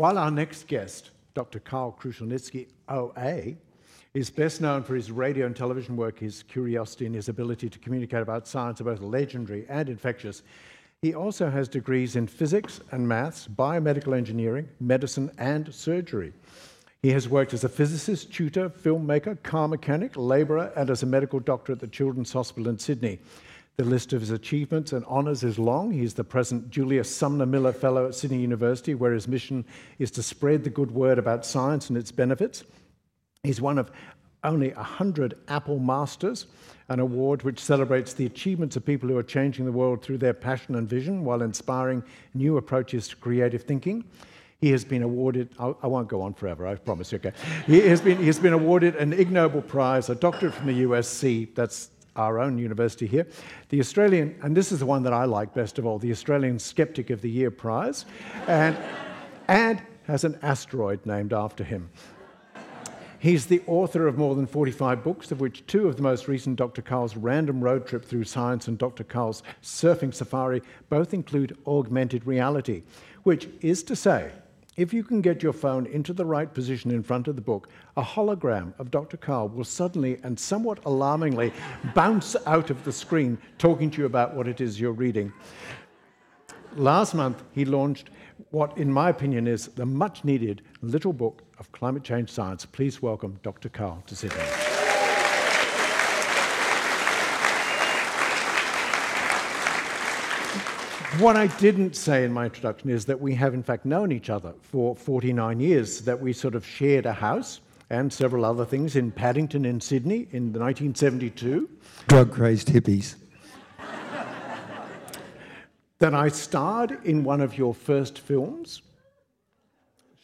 While our next guest, Dr. Karl Kruszelnicki, OA, is best known for his radio and television work, his curiosity, and his ability to communicate about science, are both legendary and infectious. He also has degrees in physics and maths, biomedical engineering, medicine, and surgery. He has worked as a physicist, tutor, filmmaker, car mechanic, labourer, and as a medical doctor at the Children's Hospital in Sydney. The list of his achievements and honours is long. He's the present Julius Sumner Miller Fellow at Sydney University, where his mission is to spread the good word about science and its benefits. He's one of only 100 Apple Masters, an award which celebrates the achievements of people who are changing the world through their passion and vision while inspiring new approaches to creative thinking. He has been awarded, I won't go on forever, I promise you, okay. He has been, he has been awarded an Ig Nobel Prize, a doctorate from the USC, that's our own university here, the Australian, and this is the one that I like best of all, the Australian Skeptic of the Year Prize, and, has an asteroid named after him. He's the author of more than 45 books, of which two of the most recent, Dr. Karl's Random Road Trip Through Science and Dr. Karl's Surfing Safari, both include augmented reality, which is to say, if you can get your phone into the right position in front of the book, a hologram of Dr. Karl will suddenly and somewhat alarmingly bounce out of the screen talking to you about what it is you're reading. Last month, he launched what, in my opinion, is the much needed little book of climate change science. Please welcome Dr. Karl to Sydney. What I didn't say in my introduction is that we have, in fact, known each other for 49 years, that we sort of shared a house and several other things in Paddington in Sydney in 1972. Drug crazed hippies. that I starred in one of your first films,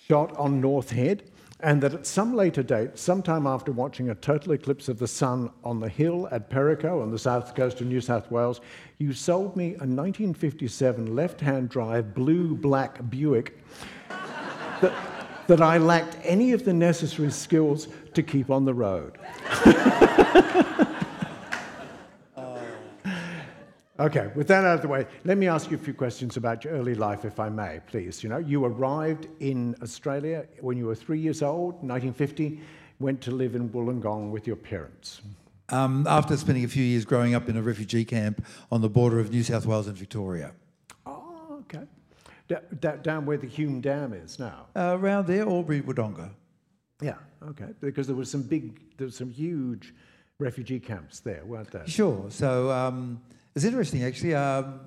shot on North Head, and that at some later date, sometime after watching a total eclipse of the sun on the hill at Perico on the south coast of New South Wales, you sold me a 1957 left hand drive blue black Buick that, that I lacked any of the necessary skills to keep on the road. Okay, with that out of the way, let me ask you a few questions about your early life, if I may, please. You know, you arrived in Australia when you were three years old, 1950, went to live in Wollongong with your parents. Um, after spending a few years growing up in a refugee camp on the border of New South Wales and Victoria. Oh, okay. D- d- down where the Hume Dam is now? Uh, around there, Albury, Wodonga. Yeah, okay. Because there was some big, there was some huge refugee camps there, weren't there? Sure. So um, it's interesting, actually, um,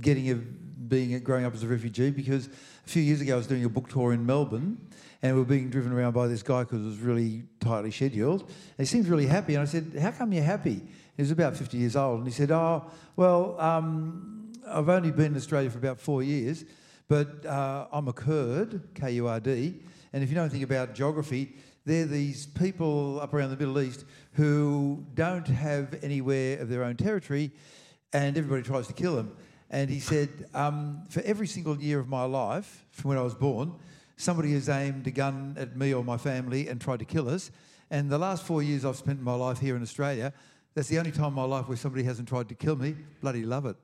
getting a, being growing up as a refugee because a few years ago I was doing a book tour in Melbourne and we were being driven around by this guy because it was really tightly scheduled. And he seemed really happy, and I said, "How come you're happy?" He was about 50 years old, and he said, "Oh, well, um, I've only been in Australia for about four years, but uh, I'm a Kurd, K-U-R-D, and if you know anything about geography." They're these people up around the Middle East who don't have anywhere of their own territory, and everybody tries to kill him. And he said, um, for every single year of my life, from when I was born, somebody has aimed a gun at me or my family and tried to kill us. And the last four years I've spent my life here in Australia, that's the only time in my life where somebody hasn't tried to kill me. Bloody love it.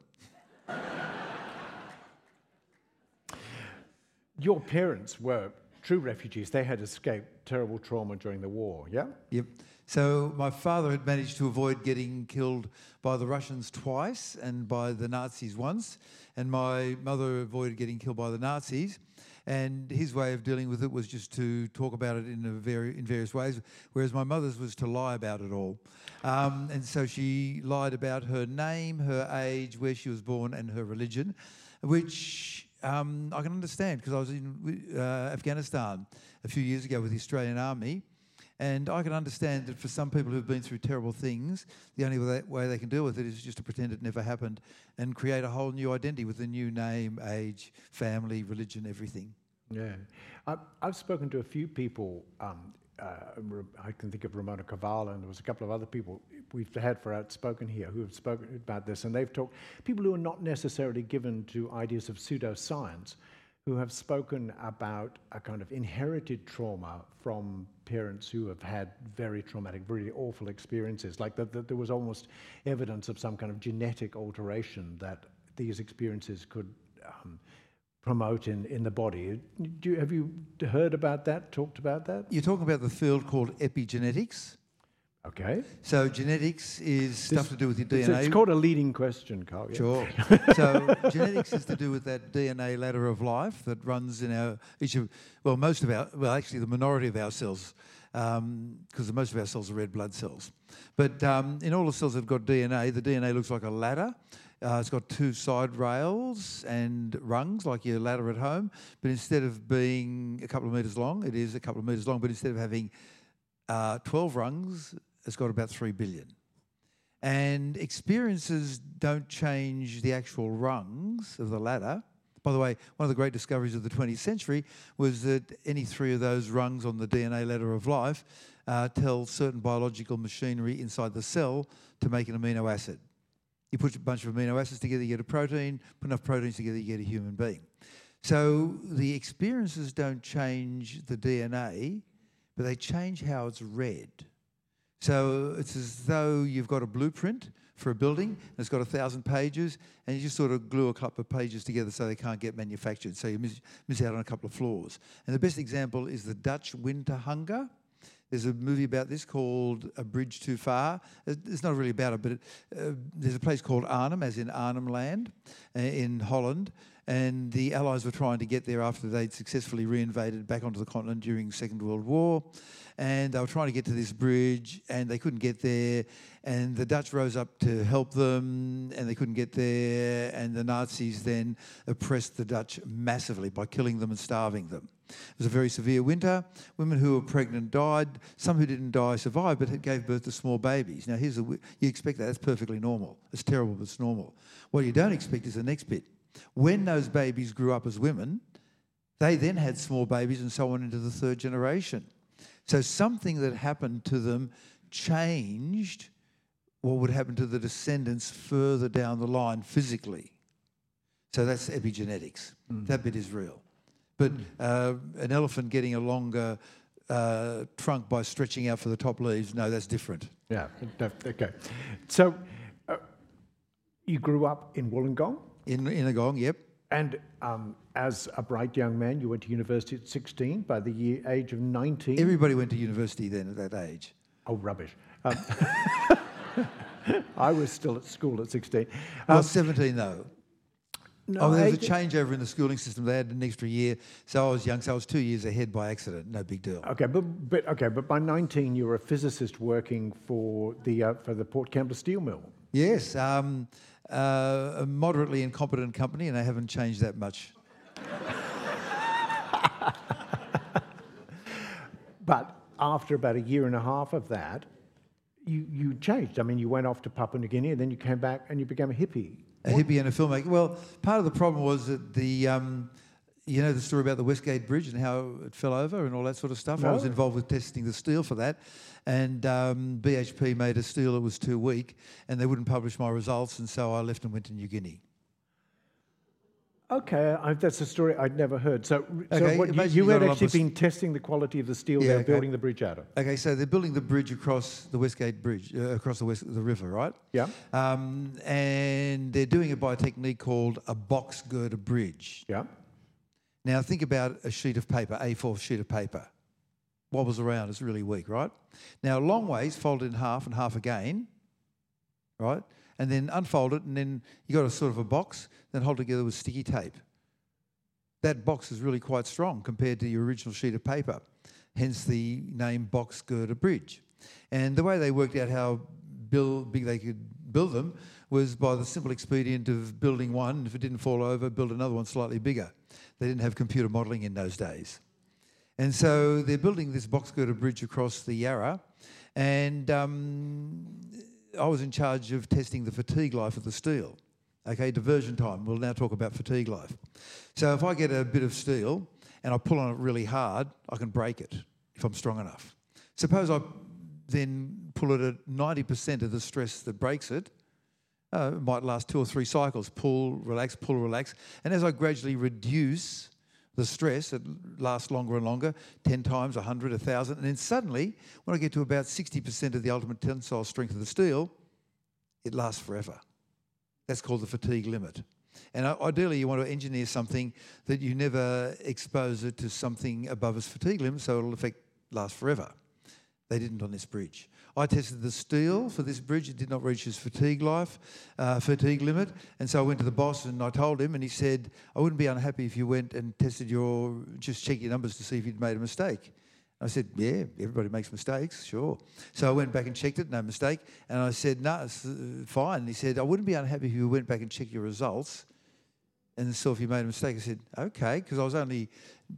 Your parents were true refugees. They had escaped terrible trauma during the war, yeah? Yep. So my father had managed to avoid getting killed by the Russians twice and by the Nazis once, and my mother avoided getting killed by the Nazis. And his way of dealing with it was just to talk about it in a very in various ways, whereas my mother's was to lie about it all. Um, and so she lied about her name, her age, where she was born, and her religion, which um, I can understand because I was in uh, Afghanistan a few years ago with the Australian Army and I can understand that for some people who've been through terrible things, the only way they can deal with it is just to pretend it never happened and create a whole new identity with a new name, age, family, religion, everything. Yeah. I've, I've spoken to a few people. Um, I can think of Ramona Koval, and there was a couple of other people we've had for outspoken here who have spoken about this, and they've talked people who are not necessarily given to ideas of pseudoscience, who have spoken about a kind of inherited trauma from parents who have had very traumatic, very awful experiences. Like that, that there was almost evidence of some kind of genetic alteration that these experiences could um, promote in, in the body. Do you, have you heard about that, talked about that? You're talking about the field called epigenetics. Okay. So genetics is stuff to do with your DNA. So it's called a leading question, Karl. yeah. Sure. so genetics is to do with that DNA ladder of life that runs in our each of well most of our well actually the minority of our cells because most of our cells are red blood cells. But um, in all the cells that have got DNA, the DNA looks like a ladder. Uh, it's got two side rails and rungs like your ladder at home, but instead of being a couple of metres long, it is a couple of metres long. But instead of having uh, 12 rungs, it's got about 3 billion. And experiences don't change the actual rungs of the ladder. By the way, one of the great discoveries of the 20th century was that any three of those rungs on the DNA ladder of life uh, tell certain biological machinery inside the cell to make an amino acid. You put a bunch of amino acids together, you get a protein. Put enough proteins together, you get a human being. So the experiences don't change the DNA, but they change how it's read. So it's as though you've got a blueprint for a building, and it's got a thousand pages, and you just sort of glue a couple of pages together so they can't get manufactured. So you miss, miss out on a couple of floors. And the best example is the Dutch winter hunger. There's a movie about this called A Bridge Too Far. It's not really about it, but it, uh, there's a place called Arnhem, as in Arnhem Land, uh, in Holland. And the Allies were trying to get there after they'd successfully reinvaded back onto the continent during Second World War. And they were trying to get to this bridge, and they couldn't get there. And the Dutch rose up to help them, and they couldn't get there. And the Nazis then oppressed the Dutch massively by killing them and starving them. It was a very severe winter. Women who were pregnant died. Some who didn't die survived, but gave birth to small babies. Now, here's a, you expect that. That's perfectly normal. It's terrible, but it's normal. What you don't expect is the next bit. When those babies grew up as women, they then had small babies and so on into the third generation. So something that happened to them changed what would happen to the descendants further down the line physically. So that's epigenetics. Mm. That bit is real. But uh, an elephant getting a longer uh, trunk by stretching out for the top leaves, no, that's different. Yeah, okay. So uh, you grew up in Wollongong, In in a gong, yep. and um, as a bright young man, you went to university at 16. By the year, age of 19, Everybody went to university then at that age. oh rubbish. Um, I was still at school at 16. Well, 17 though. No, oh, there was a changeover in the schooling system. They had an extra year, so I was young. So I was two years ahead by accident. No big deal. Okay, but, but okay, but by 19, you were a physicist working for the uh, for the Port Kembla steel mill. Yes, um, uh, a moderately incompetent company, and they haven't changed that much. But after about a year and a half of that, you, you changed. I mean, you went off to Papua New Guinea, and then you came back and you became a hippie. A hippie and a filmmaker. Well, part of the problem was that the, um, you know, the story about the Westgate Bridge and how it fell over and all that sort of stuff. I was involved with testing the steel for that, and um, BHP made a steel that was too weak, and they wouldn't publish my results, and so I left and went to New Guinea. Okay, I, that's a story I'd never heard. So, so what, you, you had actually been testing the quality of the steel Yeah, they were okay. building the bridge out of. Okay, so they're building the bridge across the Westgate Bridge, uh, across the west, the river, right? Yeah, Um, and they're doing it by a technique called a box girder bridge. yeah. Now think about a sheet of paper, A4 sheet of paper. Wobbles around, it's really weak, right? Now long ways, fold it in half and half again, right? And then unfold it, and then you got a sort of a box, then hold together with sticky tape. That box is really quite strong compared to your original sheet of paper, hence the name box girder bridge. And the way they worked out how build, big they could build them was by the simple expedient of building one, if it didn't fall over, build another one slightly bigger. They didn't have computer modelling in those days. And so they're building this box girder bridge across the Yarra. And um, I was in charge of testing the fatigue life of the steel. Okay, diversion time. We'll now talk about fatigue life. So if I get a bit of steel and I pull on it really hard, I can break it if I'm strong enough. Suppose I then pull it at 90% of the stress that breaks it, uh, it might last two or three cycles pull, relax, pull, relax. And as I gradually reduce the stress, it lasts longer and longer 10 times, 100, 1,000. And then suddenly, when I get to about 60% of the ultimate tensile strength of the steel, it lasts forever. That's called the fatigue limit. And ideally, you want to engineer something that you never expose it to something above its fatigue limit, so it'll affect last forever. They didn't on this bridge. I tested the steel for this bridge. It did not reach its fatigue life, uh, fatigue limit. And so I went to the boss and I told him, and he said, I wouldn't be unhappy if you went and tested your, just check your numbers to see if you'd made a mistake. I said, yeah, everybody makes mistakes, sure. So I went back and checked it, no mistake. And I said, no, it's uh, fine. And he said, I wouldn't be unhappy if you went back and checked your results and saw if you made a mistake. I said, okay, because I was only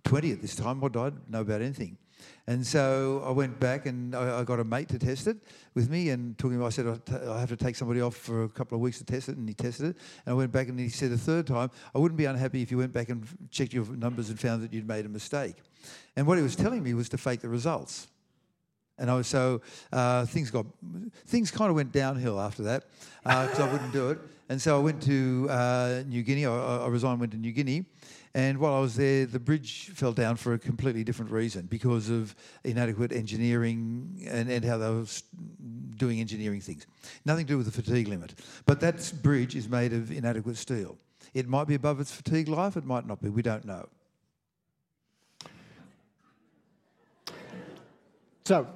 20 at this time. What did I know about anything? And so I went back and I, I got a mate to test it with me and took him. I said, I t- I have to take somebody off for a couple of weeks to test it. And he tested it. And I went back and he said a third time, I wouldn't be unhappy if you went back and checked your numbers and found that you'd made a mistake. And what he was telling me was to fake the results. And I was so uh, things got things kind of went downhill after that because I wouldn't do it. And so I went to uh, New Guinea. I, I resigned, went to New Guinea, and while I was there, the bridge fell down for a completely different reason because of inadequate engineering and, and how they were doing engineering things. Nothing to do with the fatigue limit. But that bridge is made of inadequate steel. It might be above its fatigue life. It might not be. We don't know. So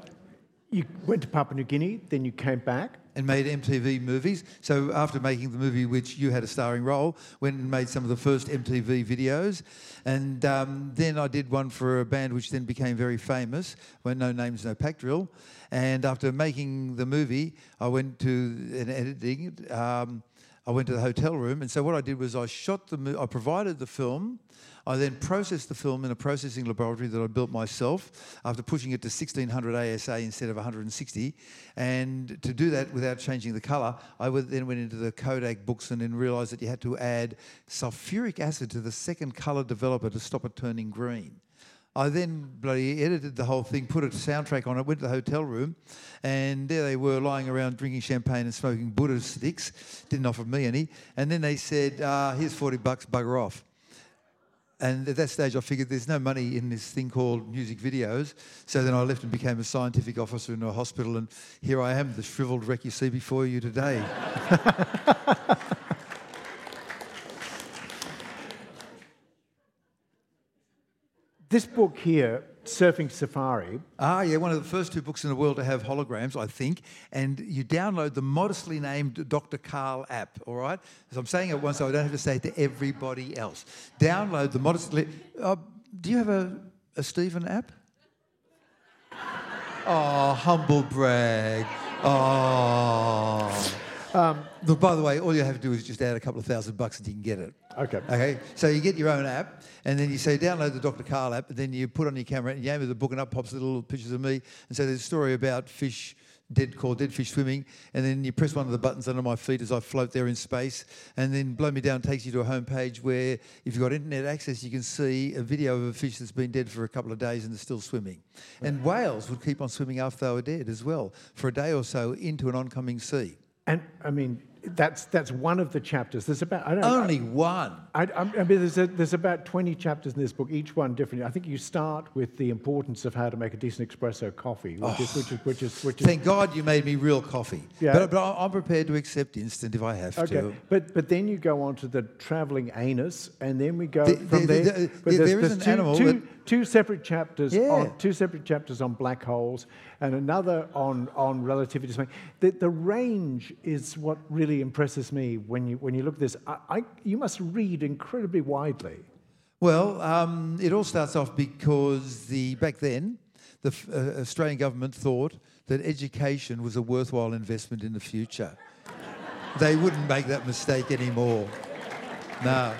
you went to Papua New Guinea, then you came back. and made MTV movies. So after making the movie, which you had a starring role, went and made some of the first MTV videos, and um, then I did one for a band which then became very famous, when No Names No Pack Drill. And after making the movie, I went to an editing. Um, I went to the hotel room, and so what I did was I shot the. I provided the film. I then processed the film in a processing laboratory that I built myself after pushing it to 1600 ASA instead of 160. And to do that without changing the colour, I then went into the Kodak books and then realised that you had to add sulfuric acid to the second colour developer to stop it turning green. I then bloody edited the whole thing, put a soundtrack on it, went to the hotel room, and there they were lying around drinking champagne and smoking Buddha sticks. Didn't offer me any. And then they said, uh, here's 40 bucks, bugger off. And at that stage, I figured there's no money in this thing called music videos. So then I left and became a scientific officer in a hospital, and here I am, the shriveled wreck you see before you today. This book here, Surfing Safari, Ah, yeah, one of the first two books in the world to have holograms, I think. And you download the modestly named Dr. Karl app, all right? As I'm saying it once, so I don't have to say it to everybody else. Download the modestly. Uh, do you have a, a Stephen app? Oh, humble brag. Oh. Look, by the way, all you have to do is just add a couple of thousand bucks and you can get it. Okay. Okay. So you get your own app, and then you say download the Dr. Karl app, and then you put on your camera and you aim at the book, and up pops little pictures of me, and so there's a story about fish. Dead called Dead Fish Swimming, and then you press one of the buttons under my feet as I float there in space, and then Blow Me Down takes you to a home page where, if you've got internet access, you can see a video of a fish that's been dead for a couple of days and is still swimming. And whales would keep on swimming after they were dead as well, for a day or so into an oncoming sea. and I mean that's that's one of the chapters. There's about I don't Only one. I, I, I mean, there's, a, there's about 20 chapters in this book, each one different. I think you start with the importance of how to make a decent espresso coffee, which is which is which is which is Thank God you made me real coffee. Yeah. But, but I- I'm prepared to accept instant if I have Okay, to. but but then you go on to the travelling anus, and then we go The- from the- there. the- but there's- there is there's an two, animal two, that- two separate chapters Yeah. on two separate chapters on black holes, and another on on relativity. The the range is what really impresses me when you when you look at this. I, I you must read incredibly widely. Well, um, it all starts off because the back then, the uh, Australian government thought that education was a worthwhile investment in the future. they wouldn't make that mistake anymore. No.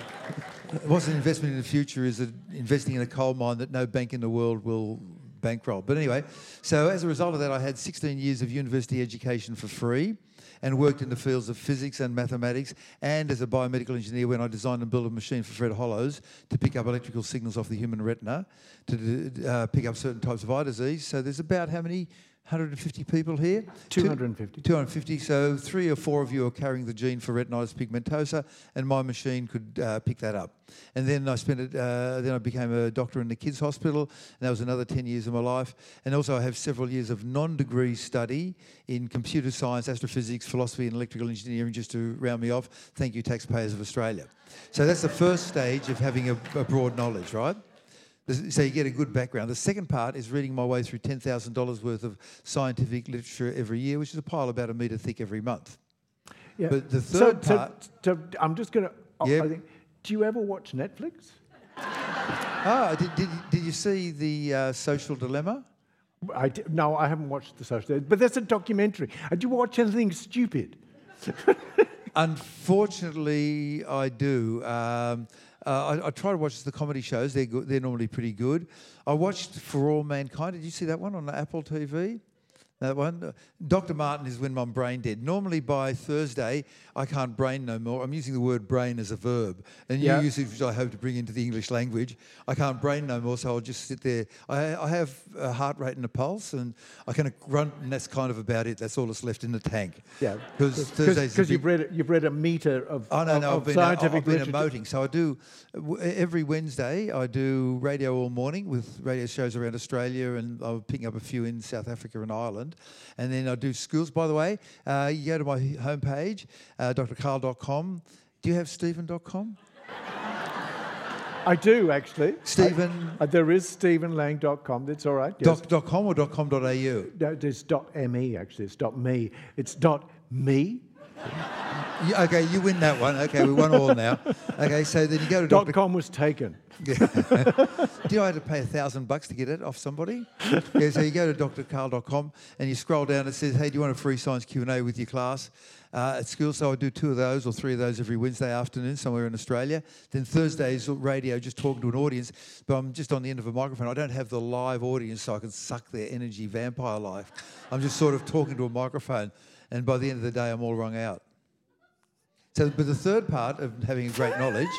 What's an investment in the future is investing in a coal mine that no bank in the world will bankroll. But anyway, so as a result of that, I had 16 years of university education for free and worked in the fields of physics and mathematics and as a biomedical engineer when I designed and built a machine for Fred Hollows to pick up electrical signals off the human retina to uh, pick up certain types of eye disease. So there's about how many? 150 people here. 250. 250. So three or four of you are carrying the gene for retinitis pigmentosa, and my machine could uh, pick that up. And then I spent it. Uh, then I became a doctor in the kids' hospital, and that was another 10 years of my life. And also I have several years of non-degree study in computer science, astrophysics, philosophy, and electrical engineering. Just to round me off, thank you, taxpayers of Australia. So that's the first stage of having a, a broad knowledge, right? So you get a good background. The second part is reading my way through $10,000 worth of scientific literature every year, which is a pile about a metre thick every month. Yeah. But the third so, part- so I'm just going to. Yeah. I think. Do you ever watch Netflix? Ah, did, did, did you see the uh, social dilemma? I no, I haven't watched the social. Dilemma, but that's a documentary. Uh, Do you watch anything stupid? Unfortunately, I do. Um, uh, I, I try to watch the comedy shows. They're good. They're normally pretty good. I watched For All Mankind. Did you see that one on Apple TV? That one. Dr. Martin is when my brain dead. Normally by Thursday, I can't brain no more. I'm using the word brain as a verb, and Yeah. you usage which I hope to bring into the English language. I can't brain no more, so I'll just sit there. I, I have a heart rate and a pulse, and I can grunt, and that's kind of about it. That's all that's left in the tank. Yeah, because Thursday's because you've read you've read a meter of, Oh no, no, of I've been, scientific I've been emoting. So I do every Wednesday. I do radio all morning with radio shows around Australia, and I'm picking up a few in South Africa and Ireland. And then I do schools. By the way, uh, you go to my homepage, uh, drkarl.com. Do you have stephen.com? I do actually. Stephen. Uh, there is stephenlang.com. That's all right. Yes. Doc, dot .com or dot .com.au? No, there's dot me actually. It's dot me. It's dot me. You- okay, you win that one. Okay, we won all now. Okay, so then you go to Dot Dr. com was taken. Yeah. Do you know I had to pay a thousand bucks to get it off somebody? yeah, so you go to drkarl.com and you scroll down. It says, "Hey, do you want a free science Q and A with your class uh, at school?" So I do two of those or three of those every Wednesday afternoon somewhere in Australia. Then Thursdays radio, just talking to an audience, but I'm just on the end of a microphone. I don't have the live audience, so I can suck their energy vampire life. I'm just sort of talking to a microphone, and by the end of the day, I'm all wrung out. So, but the third part of having a great knowledge.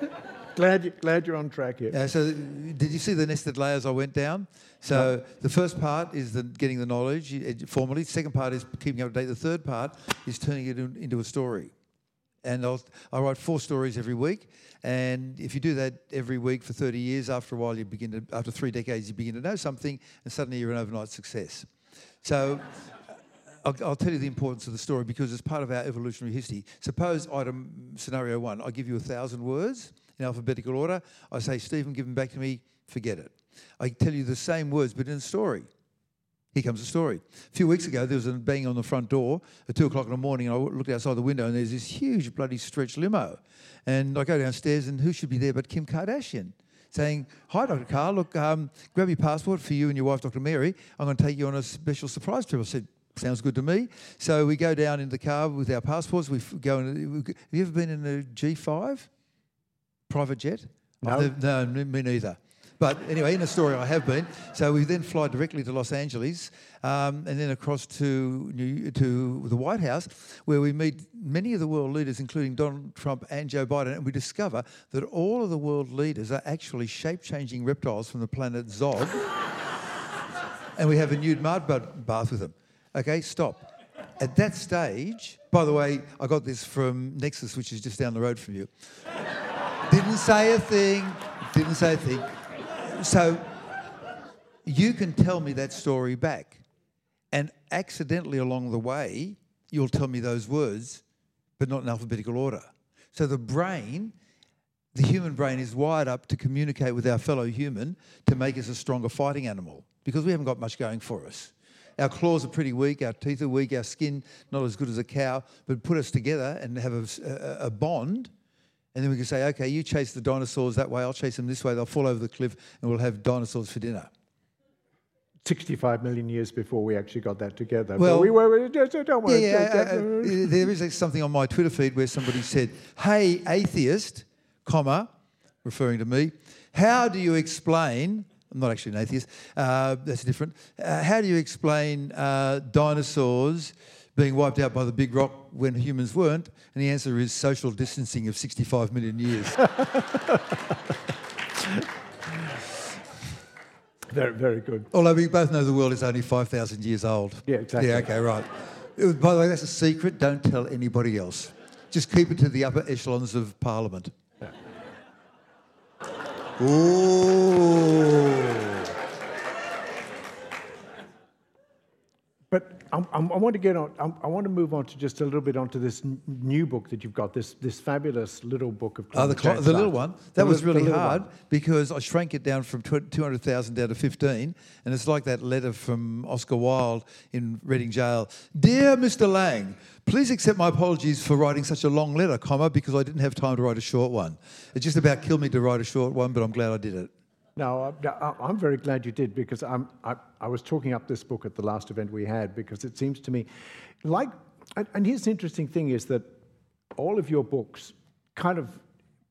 Glad you, glad you're on track here. Uh, so, did you see the nested layers I went down? So, the first part is the getting the knowledge uh, formally. Second part is keeping up to date. The third part is turning it in- into a story. And I'll, I write four stories every week. And if you do that every week for 30 years, after a while, you begin to, after three decades, you begin to know something, and suddenly you're an overnight success. So, I'll, I'll tell you the importance of the story because it's part of our evolutionary history. Suppose item scenario one, I give you a thousand words in alphabetical order. I say, Stephen, give them back to me. Forget it. I tell you the same words, but in a story. Here comes the story. A few weeks ago, there was a bang on the front door at two o'clock in the morning, and I looked outside the window, and there's this huge bloody stretch limo. And I go downstairs, and who should be there but Kim Kardashian? Saying, Hi, Dr. Karl, look, um, grab your passport for you and your wife, Dr. Mary. I'm going to take you on a special surprise trip. I said, Sounds good to me. So we go down in the car with our passports. We go in. Have you ever been in a G5 private jet? No. No, me neither. But anyway, in story, I have been. So we then fly directly to Los Angeles um, and then across to, New, to the White House, where we meet many of the world leaders, including Donald Trump and Joe Biden. And we discover that all of the world leaders are actually shape changing reptiles from the planet Zog. and we have a nude mud bath with them. Okay, stop. At that stage, by the way, I got this from Nexus, which is just down the road from you. Didn't say a thing. Didn't say a thing. So you can tell me that story back, and accidentally along the way, you'll tell me those words, but not in alphabetical order. So the brain, the human brain, is wired up to communicate with our fellow human to make us a stronger fighting animal because we haven't got much going for us. Our claws are pretty weak, our teeth are weak, our skin not as good as a cow, but put us together and have a, a- a bond. And then we can say, okay, you chase the dinosaurs that way, I'll chase them this way, they'll fall over the cliff, and we'll have dinosaurs for dinner. 65 million years before we actually got that together. Well- but we were, don't Yeah, yeah. uh, uh, there is something on my Twitter feed where somebody said, "Hey, atheist, comma, referring to me, how do you explain?" I'm not actually an atheist. Uh, that's different. Uh, how do you explain uh, dinosaurs being wiped out by the big rock when humans weren't? And the answer is social distancing of 65 million years. very, very good. Although we both know the world is only 5,000 years old. Yeah, exactly. Yeah, okay, right. Was- by the way, that's a secret. Don't tell anybody else. Just keep it to the upper echelons of Parliament. 오. I'm, I want to get on. I'm, I want to move on to just a little bit onto this n- new book that you've got. This this fabulous little book of Oh, the, cl- the little one. The That was li- really hard one. because I shrank it down from tw- 200,000 down to 15. And it's like that letter from Oscar Wilde in Reading Jail. Dear Mr. Lang, please accept my apologies for writing such a long letter, comma, because I didn't have time to write a short one. It just about killed me to write a short one, but I'm glad I did it. No, I- uh, I, I'm very glad you did because I'm, I, I was talking up this book at the last event we had because it seems to me like, and here's the interesting thing is that all of your books kind of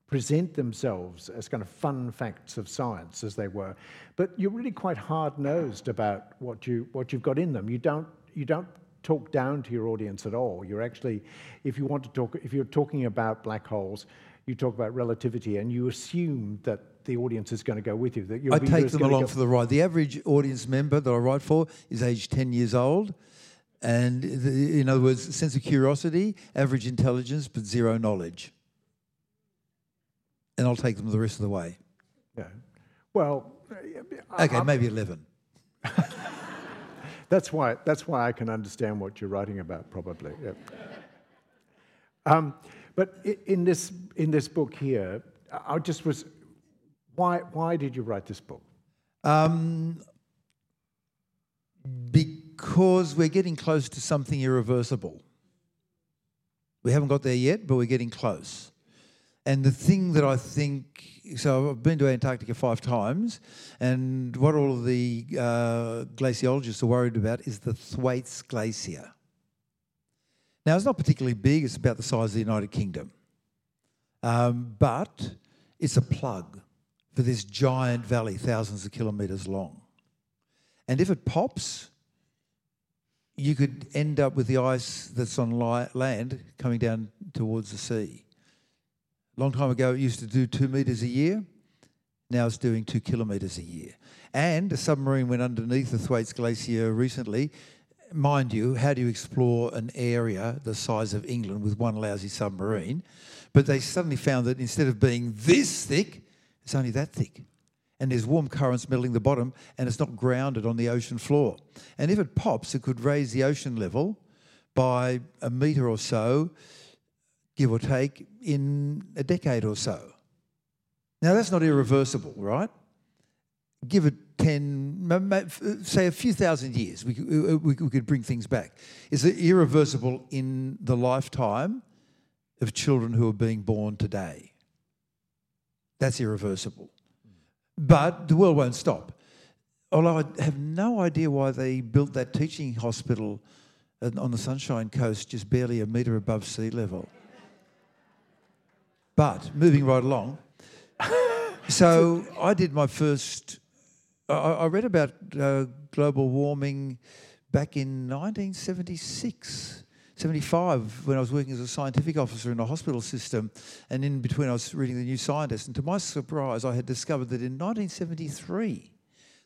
present themselves as kind of fun facts of science as they were, but you're really quite hard nosed about what you what you've got in them. You don't you don't talk down to your audience at all. You're actually, if you want to talk, if you're talking about black holes, you talk about relativity, and you assume that the audience is going to go with you. That your I take them along for the ride. The average audience member that I write for is aged 10 years old. And the, in other words, sense of curiosity, average intelligence, but zero knowledge. And I'll take them the rest of the way. Yeah. Well, I- Okay, maybe 11. that's why that's why I can understand what you're writing about, probably. Yeah. Um, but in this in this book here, I just was, why why did you write this book? Um, because we're getting close to something irreversible. We haven't got there yet, but we're getting close. And the thing that I think, so I've been to Antarctica five times, and what all of the uh, glaciologists are worried about is the Thwaites Glacier. Now, it's not particularly big, it's about the size of the United Kingdom. Um, but it's a plug for this giant valley, thousands of kilometres long. And if it pops, you could end up with the ice that's on land coming down towards the sea. A Long time ago, it used to do two metres a year. Now it's doing two kilometres a year. And a submarine went underneath the Thwaites Glacier recently. Mind you, how do you explore an area the size of England with one lousy submarine? But they suddenly found that instead of being this thick, it's only that thick. And there's warm currents melting the bottom, and it's not grounded on the ocean floor. And if it pops, it could raise the ocean level by a metre or so, give or take, in a decade or so. Now, that's not irreversible, right? Give it 10, ma- ma- f- say a few thousand years, we we could bring things back. Is it irreversible in the lifetime of children who are being born today? That's irreversible. But the world won't stop. Although I have no idea why they built that teaching hospital on the Sunshine Coast just barely a metre above sea level. But moving right along, so I did my first. I, I read about uh, global warming back in 1976, 75, when I was working as a scientific officer in a hospital system, and in between I was reading the New Scientist. And to my surprise, I had discovered that in 1973,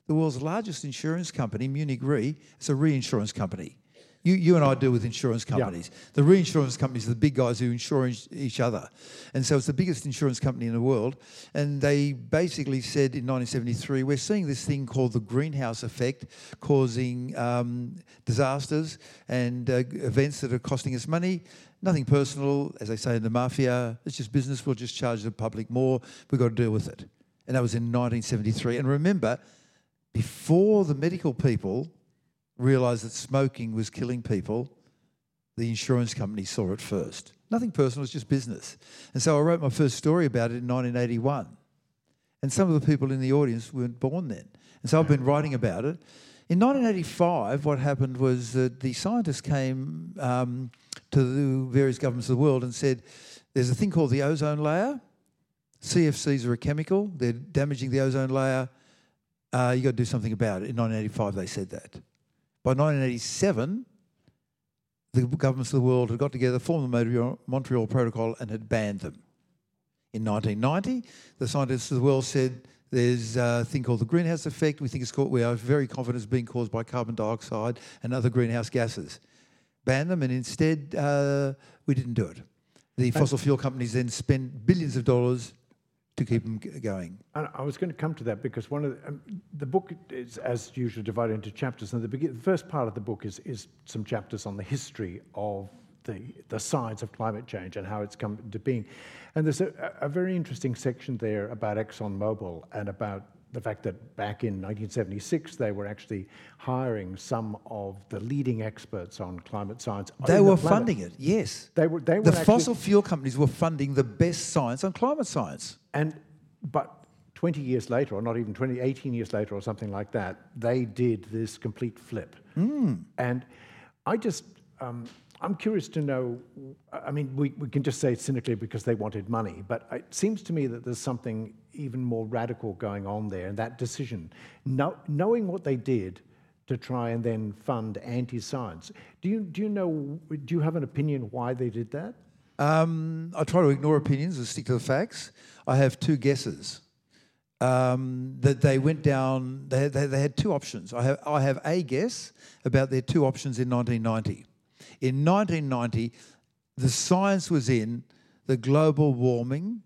the world's largest insurance company, Munich Re, it's a reinsurance company. You, you and I deal with insurance companies. The reinsurance companies are the big guys who insure each- each other. And so it's the biggest insurance company in the world. And they basically said in 1973, we're seeing this thing called the greenhouse effect causing um, disasters and uh, events that are costing us money. Nothing personal, as they say in the mafia. It's just business. We'll just charge the public more. We've got to deal with it. And that was in 1973. And remember, before the medical people realised that smoking was killing people, the insurance company saw it first. Nothing personal, it's just business. And so I wrote my first story about it in 1981. And some of the people in the audience weren't born then. And so I've been writing about it. In 1985, what happened was that the scientists came um, to the various governments of the world and said, there's a thing called the ozone layer. CFCs are a chemical, they're damaging the ozone layer. Uh, you got to do something about it. In 1985, they said that. By 1987, the governments of the world had got together, formed the Montreal, Protocol, and had banned them. In 1990, the scientists of the world said There's a thing called the greenhouse effect. We think it's called, we are very confident it's being caused by carbon dioxide and other greenhouse gases. Ban them, and instead, uh, we didn't do it. The fossil fuel companies then spent billions of dollars to keep them going. And I was going to come to that because one of the, um, the book is, as usual, divided into chapters. And the, begin, the first part of the book is, is some chapters on the history of the, the science of climate change and how it's come into being. And there's a, a very interesting section there about ExxonMobil and about the fact that back in 1976 they were actually hiring some of the leading experts on climate science. They on the were funding it, yes. They were. They were The fossil fuel companies were funding the best science on climate science. And but 20 years later, or not even 20, 18 years later, or something like that, they did this complete flip. And I just, um, I'm curious to know. I mean, we, we can just say cynically because they wanted money, but it seems to me that there's something even more radical going on there. And that decision, know, knowing what they did to try and then fund anti-science. Do you do you know? Do you have an opinion why they did that? Um, I try to ignore opinions and stick to the facts. I have two guesses. Um, that they went down, they, they, they had two options. I have, I have a guess about their two options in 1990. In 1990, the science was in the global warming,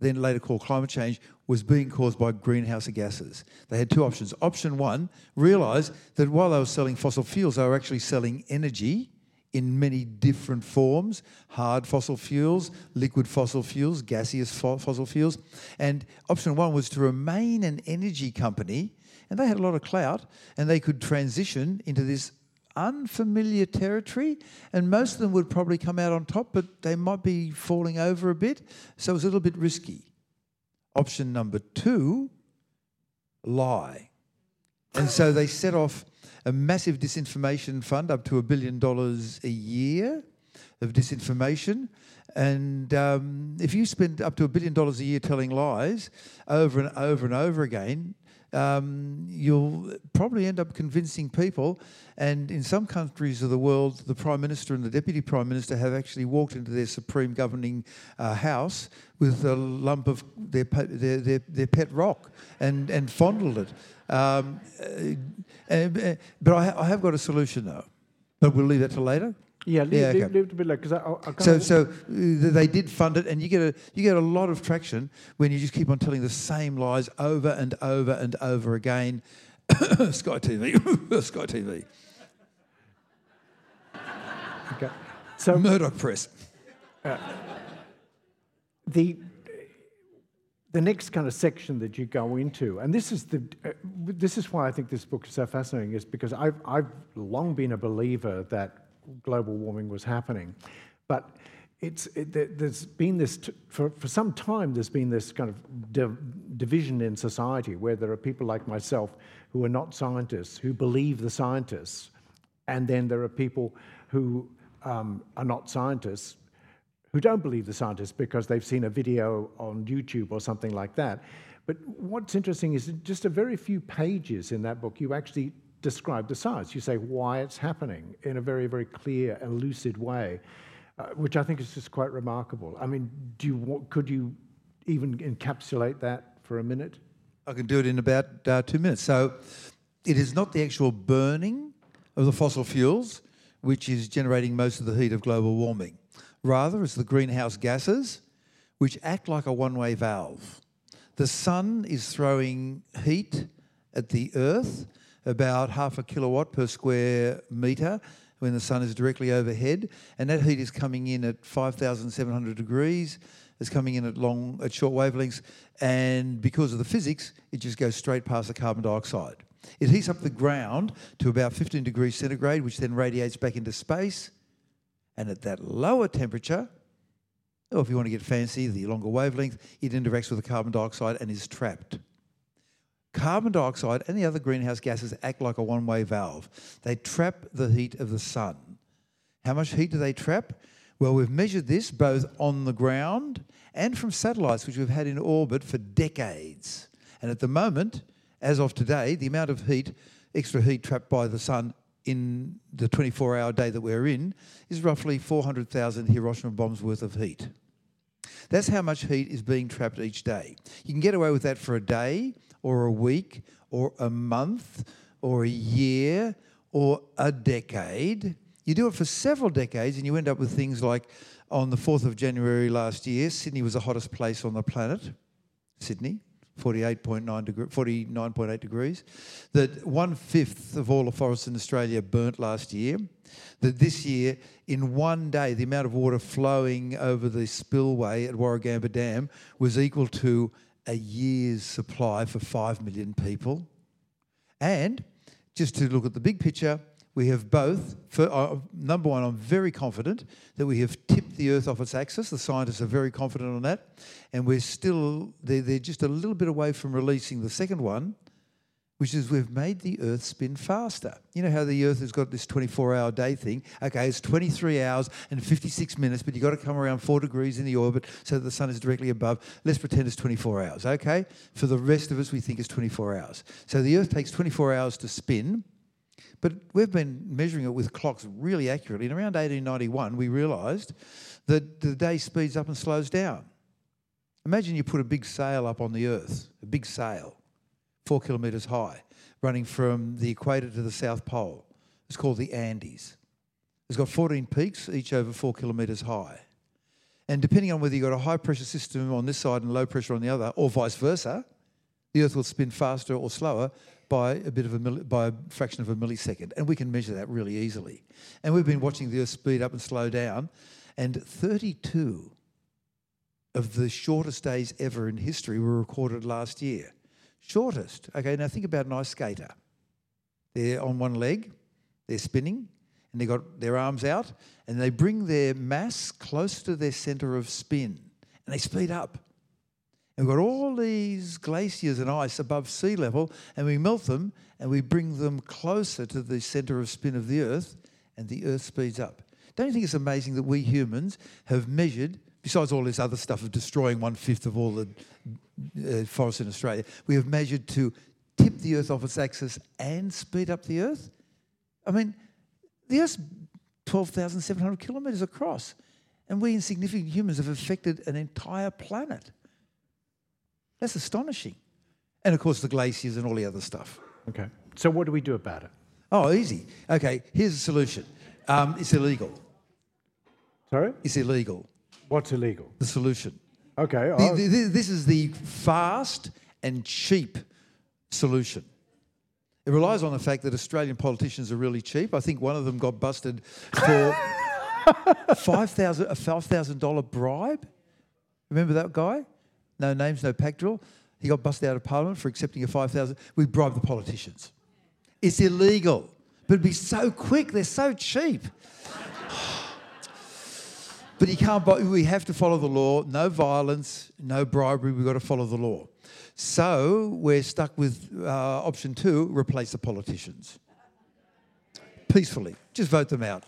then later called climate change, was being caused by greenhouse gases. They had two options. Option one, realise that while they were selling fossil fuels, they were actually selling energy in many different forms hard fossil fuels, liquid fossil fuels, gaseous fo- fossil fuels. And option one was to remain an energy company, and they had a lot of clout, and they could transition into this unfamiliar territory, and most of them would probably come out on top, but they might be falling over a bit. So it was a little bit risky. Option number two lie. And so they set off a massive disinformation fund up to a billion dollars a year of disinformation. And um, if you spend up to a billion dollars a year telling lies over and over and over again, um, you'll probably end up convincing people. And in some countries of the world, the Prime Minister and the Deputy Prime Minister have actually walked into their supreme governing uh, house with a lump of their, their, their, their pet rock and, and fondled it. Um, uh, uh, but I, I have got a solution though. But we'll leave that till later. Yeah, leave, Yeah, okay. leave it a bit like because I, I, I So, so uh, they did fund it, and you get a you get a lot of traction when you just keep on telling the same lies over and over and over again. Sky TV, Sky TV, okay. So Murdoch Press. the the next kind of section that you go into, and this is the uh, this is why I think this book is so fascinating, is because I've I've long been a believer that global warming was happening, but it's it, there- there's been this for for some time. There's been this kind of div- division in society where there are people like myself who are not scientists who believe the scientists, and then there are people who um, are not scientists who don't believe the scientists because they've seen a video on YouTube or something like that. But what's interesting is just a very few pages in that book, you actually describe the science. You say why it's happening in a very, very clear and lucid way, uh, which I think is just quite remarkable. I mean, do you, could you even encapsulate that for a minute? I can do it in about uh, two minutes. So, it is not the actual burning of the fossil fuels which is generating most of the heat of global warming. Rather, it's the greenhouse gases which act like a one way valve. The sun is throwing heat at the earth, about half a kilowatt per square metre when the sun is directly overhead, and that heat is coming in at 5,700 degrees. It's coming in at long, at short wavelengths, and because of the physics, it just goes straight past the carbon dioxide. It heats up the ground to about 15 degrees centigrade, which then radiates back into space. And at that lower temperature, or if you want to get fancy, the longer wavelength, it interacts with the carbon dioxide and is trapped. Carbon dioxide and the other greenhouse gases act like a one way valve. They trap the heat of the sun. How much heat do they trap? Well, we've measured this both on the ground and from satellites, which we've had in orbit for decades. And at the moment, as of today, the amount of heat, extra heat trapped by the sun in the 24 hour day that we're in, is roughly 400,000 Hiroshima bombs worth of heat. That's how much heat is being trapped each day. You can get away with that for a day or a week or a month or a year or a decade. You do it for several decades and you end up with things like on the 4th of January last year, Sydney was the hottest place on the planet. Sydney. 48.9 degree, 49.8 degrees, that one fifth of all the forests in Australia burnt last year, that this year, in one day, the amount of water flowing over the spillway at Warragamba Dam was equal to a year's supply for 5 million people. And just to look at the big picture, we have both. For, uh, number one, I'm very confident that we have tipped the Earth off its axis. The scientists are very confident on that. And we're still, they're, they're just a little bit away from releasing the second one, which is we've made the Earth spin faster. You know how the Earth has got this 24 hour day thing? Okay, it's 23 hours and 56 minutes, but you've got to come around four degrees in the orbit so that the sun is directly above. Let's pretend it's 24 hours, okay? For the rest of us, we think it's 24 hours. So the Earth takes 24 hours to spin. But we've been measuring it with clocks really accurately. And around 1891, we realised that the day speeds up and slows down. Imagine you put a big sail up on the Earth, a big sail, four kilometres high, running from the equator to the South Pole. It's called the Andes. It's got 14 peaks, each over four kilometres high. And depending on whether you've got a high pressure system on this side and low pressure on the other, or vice versa, the Earth will spin faster or slower by a bit of a by a fraction of a millisecond, and we can measure that really easily. And we've been watching the Earth speed up and slow down, and 32 of the shortest days ever in history were recorded last year. Shortest. Okay, now think about an ice skater. They're on one leg, they're spinning, and they've got their arms out, and they bring their mass close to their centre of spin, and they speed up. And we've got all these glaciers and ice above sea level, and we melt them and we bring them closer to the centre of spin of the Earth, and the Earth speeds up. Don't you think it's amazing that we humans have measured, besides all this other stuff of destroying one fifth of all the uh, forests in Australia, we have measured to tip the Earth off its axis and speed up the Earth? I mean, the Earth's 12,700 kilometres across, and we insignificant humans have affected an entire planet. That's astonishing. And of course, the glaciers and all the other stuff. Okay. So what do we do about it? Oh, easy. Okay, here's a solution um, it's illegal. Sorry? It's illegal. What's illegal? The solution. Okay. The- the- the- this is the fast and cheap solution. It relies on the fact that Australian politicians are really cheap. I think one of them got busted for five thousand a five thousand dollar bribe. Remember that guy? No names, no pack drill. He got busted out of Parliament for accepting a five thousand. We bribe the politicians. It's illegal, but it'd be so quick. They're so cheap. But can't. We have to follow the law. No violence, no bribery. We've got to follow the law. So we're stuck with uh, option two: replace the politicians peacefully. Just vote them out.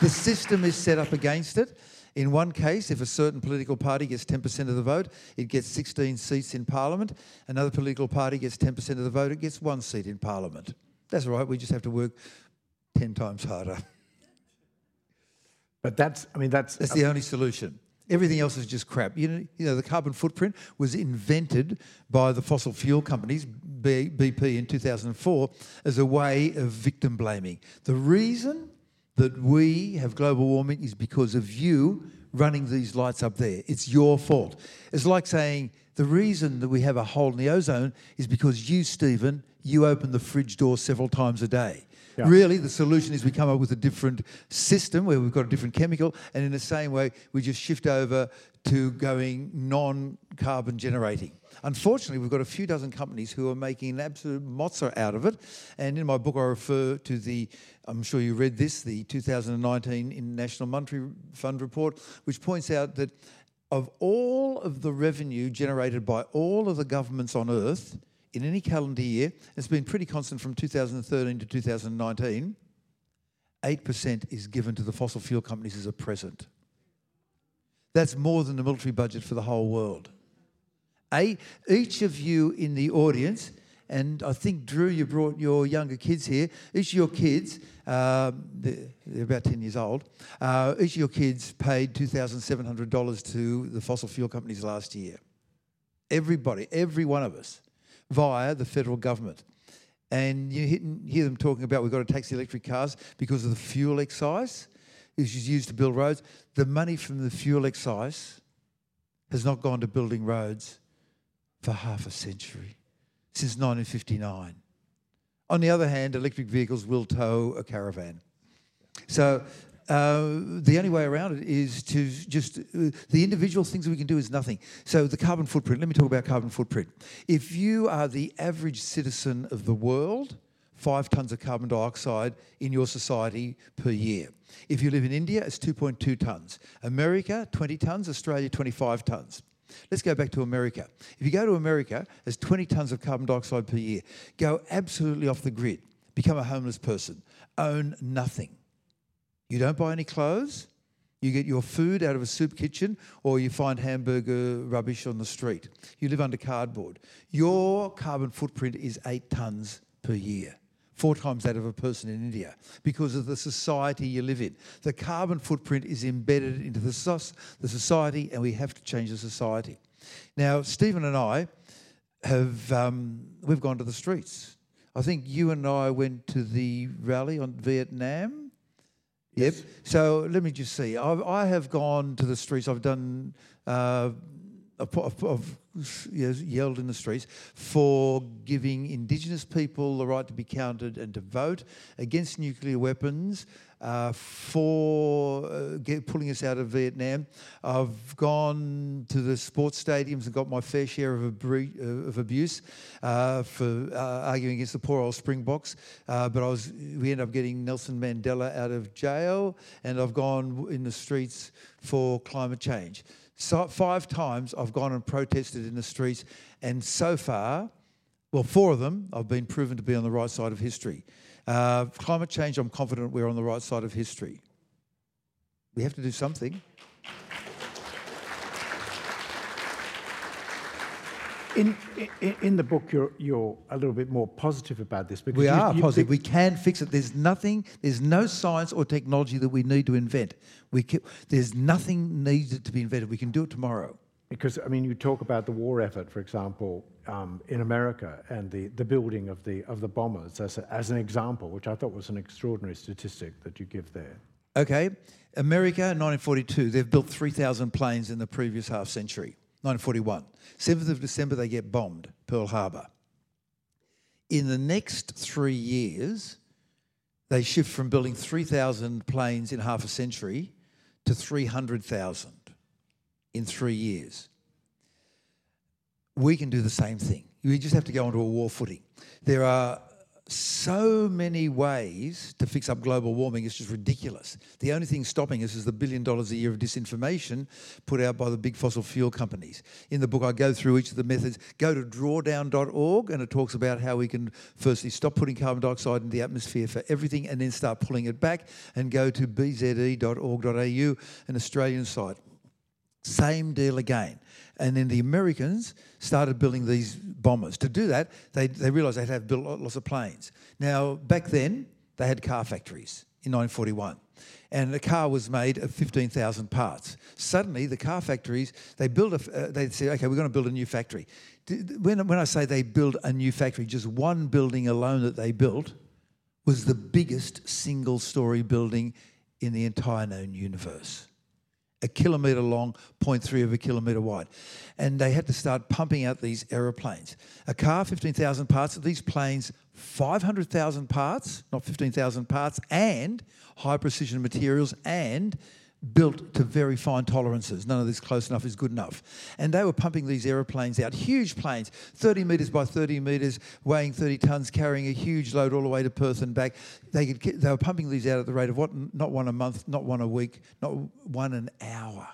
The system is set up against it. In one case, if a certain political party gets 10% of the vote, it gets 16 seats in Parliament. Another political party gets 10% of the vote, it gets one seat in Parliament. That's all right, we just have to work 10 times harder. but that's, I mean, that's, That's the only solution. Everything else is just crap. You know, you know, the carbon footprint was invented by the fossil fuel companies, BP in 2004, as a way of victim blaming. The reason that we have global warming is because of you running these lights up there. It's your fault. It's like saying the reason that we have a hole in the ozone is because you, Stephen, you open the fridge door several times a day. Yeah. Really, the solution is we come up with a different system where we've got a different chemical, and in the same way, we just shift over to going non carbon generating. Unfortunately, we've got a few dozen companies who are making an absolute mozza out of it. And in my book, I refer to the, I'm sure you read this, the 2019 International Monetary Fund report, which points out that of all of the revenue generated by all of the governments on earth, in any calendar year, it's been pretty constant from 2013 to 2019. 8% is given to the fossil fuel companies as a present. That's more than the military budget for the whole world. A, each of you in the audience and I think Drew, you brought your younger kids here. Each of your kids, um, they're, they're about ten years old. Uh, each of your kids paid two thousand seven hundred dollars to the fossil fuel companies last year. Everybody, every one of us, via the federal government. And you hear them talking about we've got to tax the electric cars because of the fuel excise, which is used to build roads. The money from the fuel excise has not gone to building roads for half a century, since 1959. On the other hand, electric vehicles will tow a caravan. So uh, the only way around it is to just uh, the individual things we can do is nothing. So the carbon footprint. Let me talk about carbon footprint. If you are the average citizen of the world, five tons of carbon dioxide in your society per year. If you live in India, it's 2.2 tons. America, 20 tons. Australia, 25 tons. Let's go back to America. If you go to America, there's 20 tons of carbon dioxide per year. Go absolutely off the grid. Become a homeless person. Own nothing. You don't buy any clothes. You get your food out of a soup kitchen or you find hamburger rubbish on the street. You live under cardboard. Your carbon footprint is eight tonnes per year, four times that of a person in India, because of the society you live in. The carbon footprint is embedded into the, society, and we have to change the society. Now, Stephen and I have um, we've gone to the streets. I think you and I went to the rally on Vietnam Yep. So let me just see. I've, I have gone to the streets. I've done. Uh, I've, yelled in the streets for giving Indigenous people the right to be counted and to vote, against nuclear weapons, uh, for uh, get, pulling us out of Vietnam. I've gone to the sports stadiums and got my fair share of, abri- uh, of abuse for arguing against the poor old Springboks. But I was, we ended up getting Nelson Mandela out of jail, and I've gone in the streets for climate change. So five times I've gone and protested in the streets, and so far, well, four of them I've been proven to be on the right side of history. Uh, climate change, I'm confident we're on the right side of history. We have to do something. In, in, in, the book, you're, you're a little bit more positive about this. Because we you, are you, positive. we can fix it. There's nothing, there's no science or technology that we need to invent. We can, there's nothing needed to be invented. We can do it tomorrow. Because, I mean, you talk about the war effort, for example, um, in America and the, the building of the, of the bombers as, a, as an example, which I thought was an extraordinary statistic that you give there. Okay. America, 1942, they've built 3,000 planes in the previous half century. 1941. 7th of December, they get bombed, Pearl Harbor. In the next three years, they shift from building 3,000 planes in half a century to 300,000 in three years. We can do the same thing. We just have to go onto a war footing. There are so many ways to fix up global warming, it's just ridiculous. The only thing stopping us is the billion dollars a year of disinformation put out by the big fossil fuel companies. In the book, I go through each of the methods. Go to drawdown.org and it talks about how we can firstly stop putting carbon dioxide in the atmosphere for everything and then start pulling it back. And go to bze.org.au, an Australian site. Same deal again. And then the Americans started building these bombers. To do that, they, they realised they'd have built lots of planes. Now, back then, they had car factories in 1941. And a car was made of 15,000 parts. Suddenly, the car factories, they build a, uh, they said, okay, we're going to build a new factory. When, when I say they build a new factory, just one building alone that they built was the biggest single story building in the entire known universe a kilometre long, 0.3 of a kilometre wide. And they had to start pumping out these aeroplanes. A car, 15,000 parts. These planes, 500,000 parts, not 15,000 parts, and high precision materials and built to very fine tolerances. None of this close enough is good enough. And they were pumping these aeroplanes out, huge planes, 30 metres by 30 metres, weighing 30 tonnes, carrying a huge load all the way to Perth and back. They, could, they were pumping these out at the rate of what? Not one a month, not one a week, not one an hour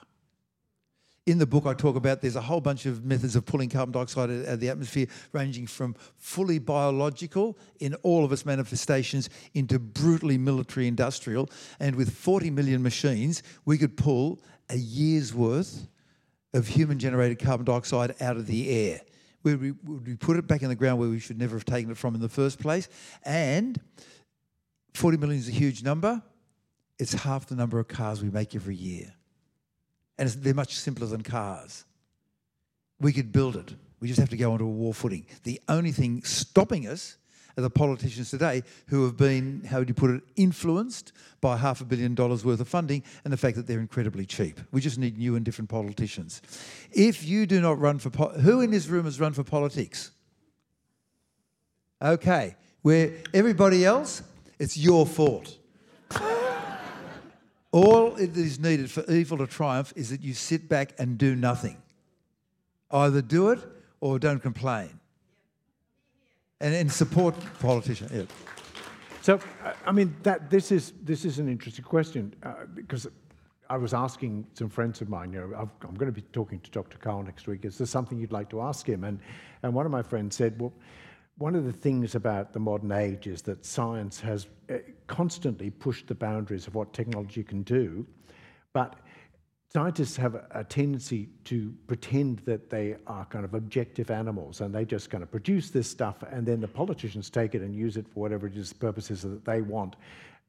in the book, I talk about there's a whole bunch of methods of pulling carbon dioxide out of the atmosphere, ranging from fully biological in all of its manifestations into brutally military industrial. And with 40 million machines, we could pull a year's worth of human generated carbon dioxide out of the air we, would put it back in the ground where we should never have taken it from in the first place? And 40 million is a huge number. It's half the number of cars we make every year. And they're much simpler than cars. We could build it. We just have to go onto a war footing. The only thing stopping us are the politicians today who have been, how would you put it, influenced by half a billion dollars worth of funding and the fact that they're incredibly cheap. We just need new and different politicians. If you do not run for, who in this room has run for politics? Okay, where everybody else, it's your fault. All it is needed for evil to triumph is that you sit back and do nothing. Either do it or don't complain. And, and support politicians. Yeah. So, I mean, that this is this is an interesting question uh, because I was asking some friends of mine. You know, i am going to be talking to Dr. Karl next week. Is there something you'd like to ask him? And and one of my friends said, well, one of the things about the modern age is that science has uh, constantly pushed the boundaries of what technology can do, but scientists have a, tendency to pretend that they are kind of objective animals and they just kind of produce this stuff and then the politicians take it and use it for whatever it is purposes that they want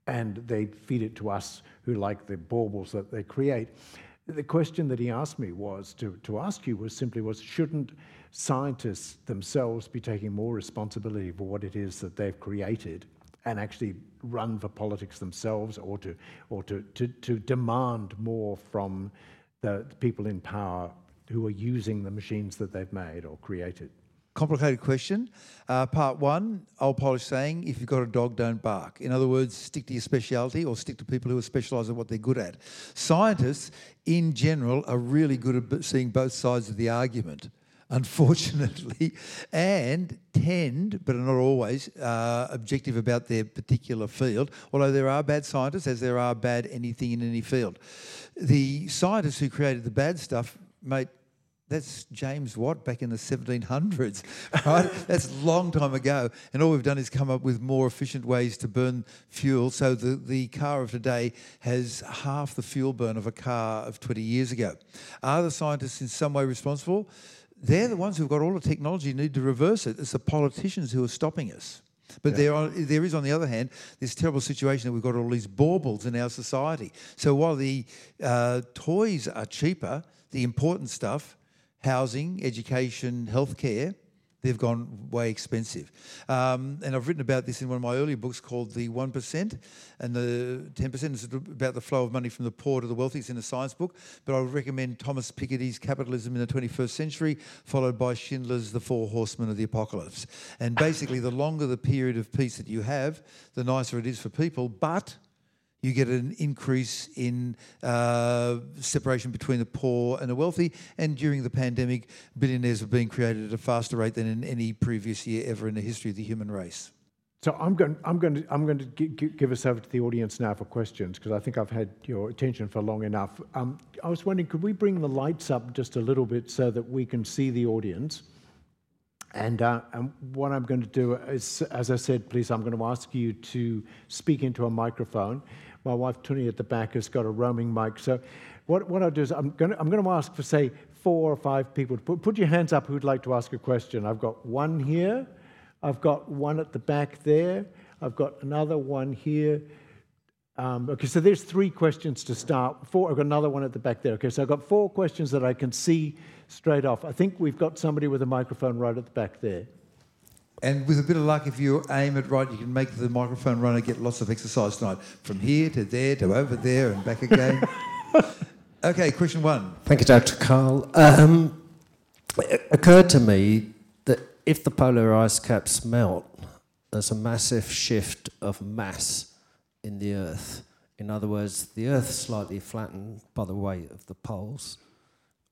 and they feed it to us who like the baubles that they create. The question that he asked me was to, to ask you was simply was shouldn't scientists themselves be taking more responsibility for what it is that they've created and actually run for politics themselves or to, or to, to, to demand more from the people in power who are using the machines that they've made or created? Complicated question. Uh, part one, old Polish saying, if you've got a dog, don't bark. In other words, stick to your speciality or stick to people who are specialised at what they're good at. Scientists, in general, are really good at seeing both sides of the argument unfortunately, and tend, but are not always, uh, objective about their particular field, although there are bad scientists, as there are bad anything in any field. The scientists who created the bad stuff, mate, that's James Watt back in the 1700s, right? that's a long time ago. And all we've done is come up with more efficient ways to burn fuel. So the, the car of today has half the fuel burn of a car of 20 years ago. Are the scientists in some way responsible? They're the ones who've got all the technology need to reverse it. It's the politicians who are stopping us. But yeah. there, are, there is, on the other hand, this terrible situation that we've got all these baubles in our society. So while the uh, toys are cheaper, the important stuff, housing, education, healthcare, they've gone way expensive. Um, and I've written about this in one of my earlier books called The 1%, and the 10% is about the flow of money from the poor to the wealthy. It's in a science book, but I would recommend Thomas Piketty's Capitalism in the 21st Century, followed by Scheidel's The Four Horsemen of the Apocalypse. And basically, the longer the period of peace that you have, the nicer it is for people, but you get an increase in uh, separation between the poor and the wealthy. And during the pandemic, billionaires have been created at a faster rate than in any previous year ever in the history of the human race. So I'm going, I'm going to, I'm going to give us over to the audience now for questions because I think I've had your attention for long enough. Um, I was wondering, could we bring the lights up just a little bit so that we can see the audience? And, uh, and what I'm going to do is, as I said, please, I'm going to ask you to speak into a microphone. My wife, Tony, at the back, has got a roaming mic. So what, what I'll do is I'm going, to, I'm going to ask for, say, four or five people. To put, put your hands up who'd like to ask a question. I've got one here. I've got one at the back there. I've got another one here. Um, okay, so there's three questions to start. Four, I've got another one at the back there. Okay, so I've got four questions that I can see straight off. I think we've got somebody with a microphone right at the back there. And with a bit of luck, if you aim it right, you can make the microphone runner get lots of exercise tonight. From here to there to over there and back again. okay, question one. Thank you, Dr. Karl. Um, it occurred to me that if the polar ice caps melt, there's a massive shift of mass in the Earth. In other words, the Earth is slightly flattened by the weight of the poles.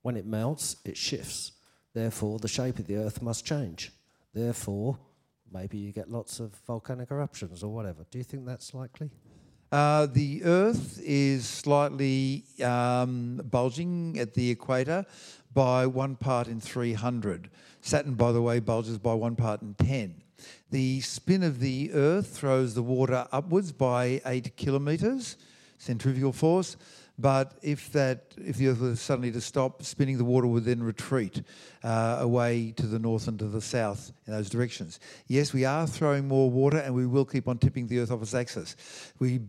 When it melts, it shifts. Therefore, the shape of the Earth must change. Therefore, maybe you get lots of volcanic eruptions or whatever. Do you think that's likely? Uh, the Earth is slightly um, bulging at the equator by one part in 300. Saturn, by the way, bulges by one part in 10. The spin of the Earth throws the water upwards by eight kilometres, centrifugal force. But if that, if the Earth were suddenly to stop spinning, the water would then retreat uh, away to the north and to the south in those directions. Yes, we are throwing more water, and we will keep on tipping the Earth off its axis. We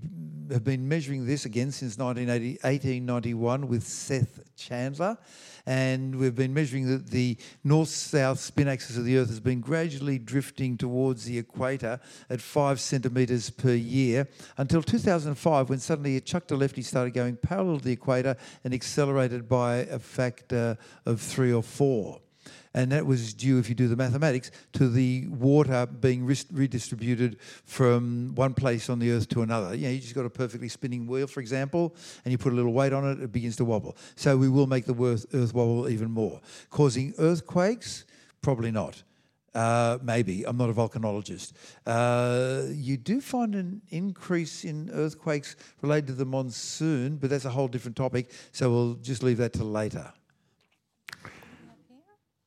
have been measuring this again since 1980, 1891 with Seth Chandler and we've been measuring that the north-south spin axis of the Earth has been gradually drifting towards the equator at five centimetres per year until 2005 when suddenly it chucked a lefty started going parallel to the equator and accelerated by a factor of three or four and that was due, if you do the mathematics, to the water being redistributed from one place on the Earth to another. You know, you just got a perfectly spinning wheel, for example, and you put a little weight on it, it begins to wobble. So we will make the Earth, earth wobble even more. Causing earthquakes? Probably not. Uh, maybe. I'm not a volcanologist. Uh, you do find an increase in earthquakes related to the monsoon, but that's a whole different topic, so we'll just leave that to later.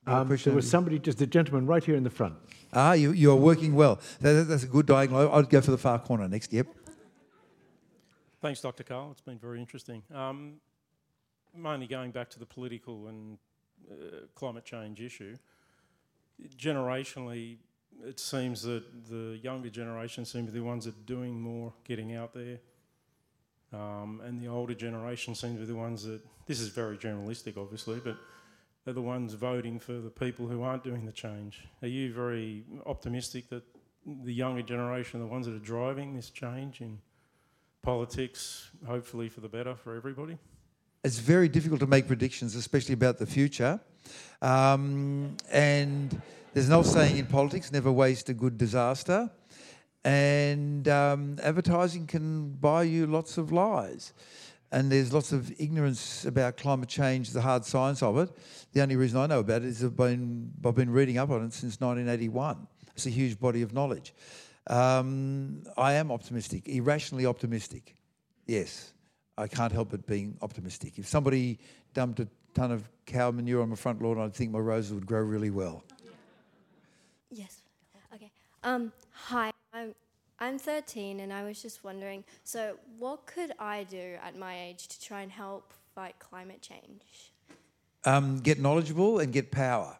Um, there was somebody, just the gentleman right here in the front. Ah, you, you are working well. That, that's a good diagonal. I'd go for the far corner next. Yep. Thanks, Dr. Karl. It's been very interesting. Um, mainly going back to the political and uh, climate change issue, generationally, it seems that the younger generation seem to be the ones that are doing more, getting out there. Um, and the older generation seem to be the ones that, this is very generalistic obviously, but are the ones voting for the people who aren't doing the change. Are you very optimistic that the younger generation are the ones that are driving this change in politics, hopefully for the better for everybody? It's very difficult to make predictions, especially about the future. Um, and there's an old saying in politics never waste a good disaster. And um, advertising can buy you lots of lies and there's lots of ignorance about climate change, the hard science of it. The only reason I know about it is I've been, I've been reading up on it since 1981. It's a huge body of knowledge. Um, I am optimistic, irrationally optimistic. Yes, I can't help but being optimistic. If somebody dumped a ton of cow manure on my front lawn, I'd think my roses would grow really well. Yes. Okay. Um, hi, I'm I'm 13 and I was just wondering so, what could I do at my age to try and help fight climate change? Um, get knowledgeable and get power.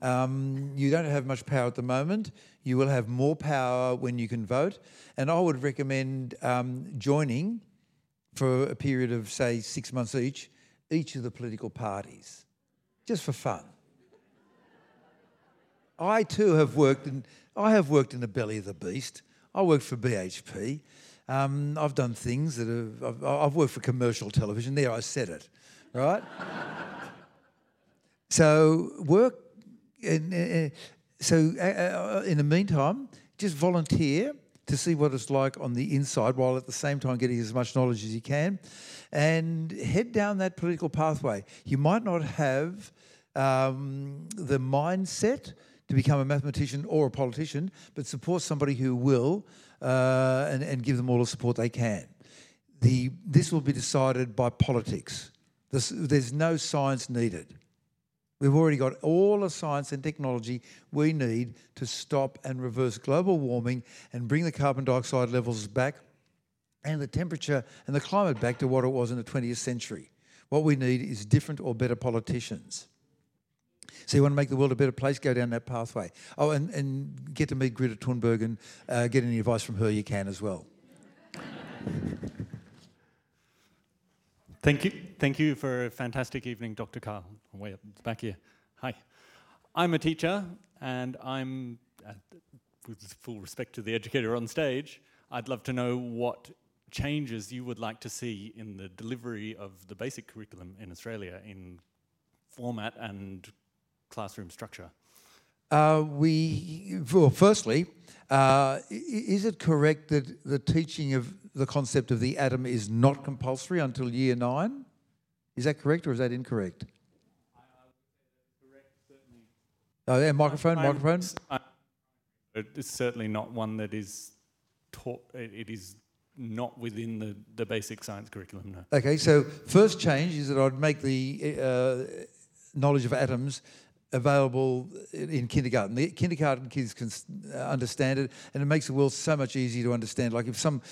Um, you don't have much power at the moment. You will have more power when you can vote. And I would recommend um, joining for a period of, say, six months each, each of the political parties, just for fun. I too have worked in, I have worked in the belly of the beast. I worked for BHP. Um, I've done things that have, I've, I've, worked for commercial television. There, I said it, right? so work, in, uh, so uh, in the meantime, just volunteer to see what it's like on the inside while at the same time getting as much knowledge as you can and head down that political pathway. You might not have um, the mindset to become a mathematician or a politician, but support somebody who will uh, and, and give them all the support they can. The, this will be decided by politics. This, there's no science needed. We've already got all the science and technology we need to stop and reverse global warming and bring the carbon dioxide levels back and the temperature and the climate back to what it was in the 20th century. What we need is different or better politicians. So you want to make the world a better place, go down that pathway. Oh, and, and get to meet Greta Thunberg and uh, get any advice from her you can as well. Thank you. Thank you for a fantastic evening, Dr. Karl. Way up back here. Hi. I'm a teacher, and I'm, uh, with full respect to the educator on stage, I'd love to know what changes you would like to see in the delivery of the basic curriculum in Australia in format and classroom structure? Uh, we, well, firstly, uh, is it correct that the teaching of the concept of the atom is not compulsory until year nine? Is that correct or is that incorrect? Oh, yeah, microphone, I'm, microphone. I'm, it's certainly not one that is taught. It is not within the, the basic science curriculum. No. Okay, so first change is that I'd make the uh, knowledge of atoms available in in kindergarten. The kindergarten kids can uh, understand it, and it makes the world so much easier to understand. Like if some,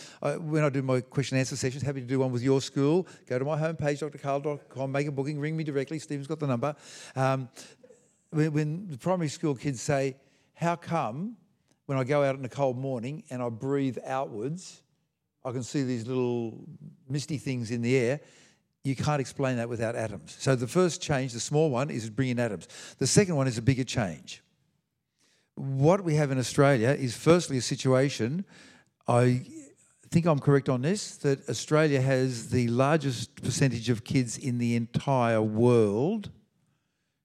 when I do my question and answer sessions, happy to do one with your school. Go to my homepage, drkarl.com, make a booking, ring me directly. Stephen's got the number. Um, when, when the primary school kids say, "How come when I go out in a cold morning and I breathe outwards, I can see these little misty things in the air?" You can't explain that without atoms. So the first change, the small one, is bring in atoms. The second one is a bigger change. What we have in Australia is firstly a situation, I think I'm correct on this, that Australia has the largest percentage of kids in the entire world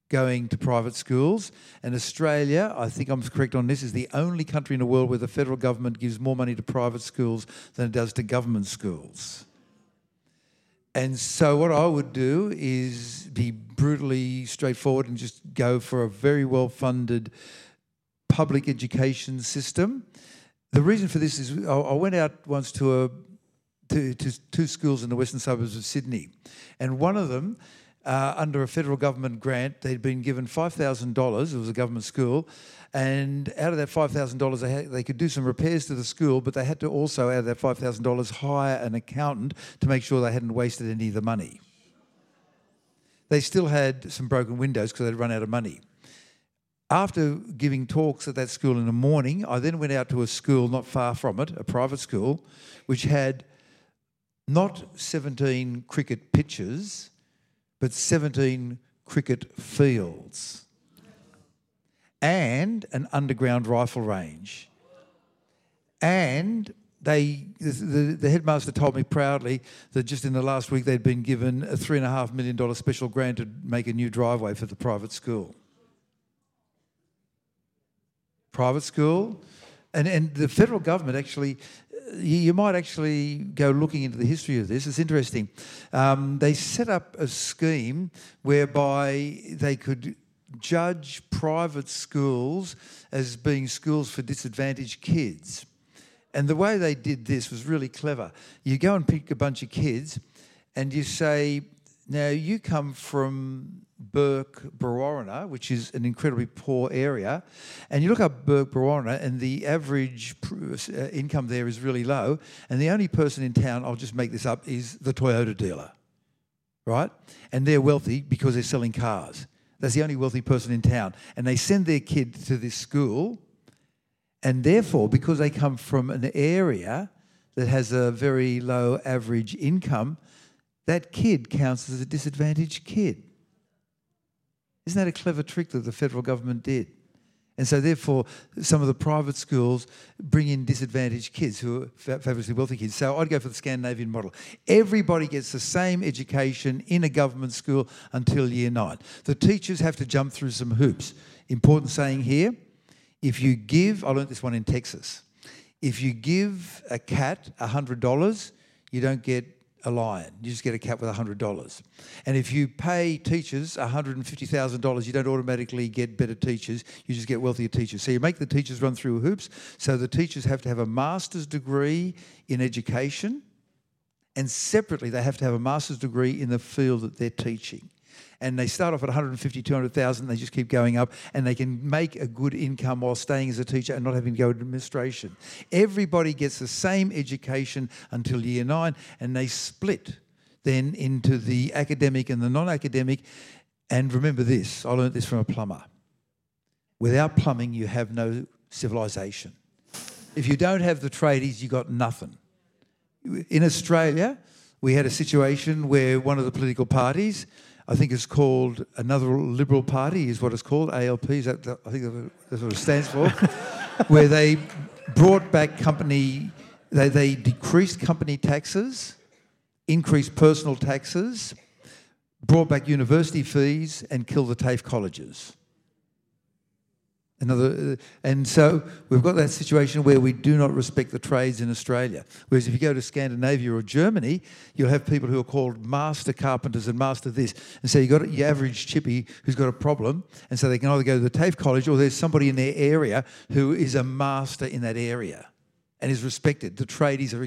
going to private schools. And Australia, I think I'm correct on this, is the only country in the world where the federal government gives more money to private schools than it does to government schools. And so, what I would do is be brutally straightforward and just go for a very well funded public education system. The reason for this is I went out once to a to, to two schools in the western suburbs of Sydney, and one of them, uh, under a federal government grant, they'd been given five thousand dollars. It was a government school, and out of that five thousand dollars, they had, they could do some repairs to the school, but they had to also out of that five thousand dollars hire an accountant to make sure they hadn't wasted any of the money. They still had some broken windows because they'd run out of money after giving talks at that school in the morning, I then went out to a school not far from it, a private school, which had not 17 cricket pitches, but 17 cricket fields and an underground rifle range. And they, the, the, headmaster told me proudly that just in the last week they'd been given a $3.5 million special grant to make a new driveway for the private school private school. And, and the federal government actually, you, might actually go looking into the history of this. It's interesting. Um, they set up a scheme whereby they could judge private schools as being schools for disadvantaged kids. And the way they did this was really clever. You go and pick a bunch of kids and you say, now you come from Bourke Berowra, which is an incredibly poor area, and you look up Bourke Berowra, and the average uh, income there is really low, and the only person in town, I'll just make this up, is the Toyota dealer, right? And they're wealthy because they're selling cars. That's the only wealthy person in town, and they send their kid to this school, and therefore, because they come from an area that has a very low average income, that kid counts as a disadvantaged kid. Isn't that a clever trick that the federal government did? And so, therefore, some of the private schools bring in disadvantaged kids who are fabulously wealthy kids. So, I'd go for the Scandinavian model. Everybody gets the same education in a government school until year nine. The teachers have to jump through some hoops. Important saying here if you give, I learnt this one in Texas, if you give a cat $100, you don't get a lion. You just get a cat with $100. And if you pay teachers $150,000, you don't automatically get better teachers, you just get wealthier teachers. So you make the teachers run through hoops. So the teachers have to have a master's degree in education, and separately, they have to have a master's degree in the field that they're teaching. And they start off at 150, 200,000, they just keep going up, and they can make a good income while staying as a teacher and not having to go to administration. Everybody gets the same education until year nine, and they split then into the academic and the non academic. And remember this I learned this from a plumber. Without plumbing, you have no civilization. If you don't have the tradies, you got nothing. In Australia, we had a situation where one of the political parties, I think it's called another Liberal Party, is what it's called, ALP, is that, I think that's what it stands for, where they brought back company, they, they decreased company taxes, increased personal taxes, brought back university fees, and killed the TAFE colleges. Another, uh, and so we've got that situation where we do not respect the trades in Australia. Whereas if you go to Scandinavia or Germany, you'll have people who are called master carpenters and master this. And so you've got your average chippy who's got a problem, and so they can either go to the TAFE college or there's somebody in their area who is a master in that area. And is respected. The tradies are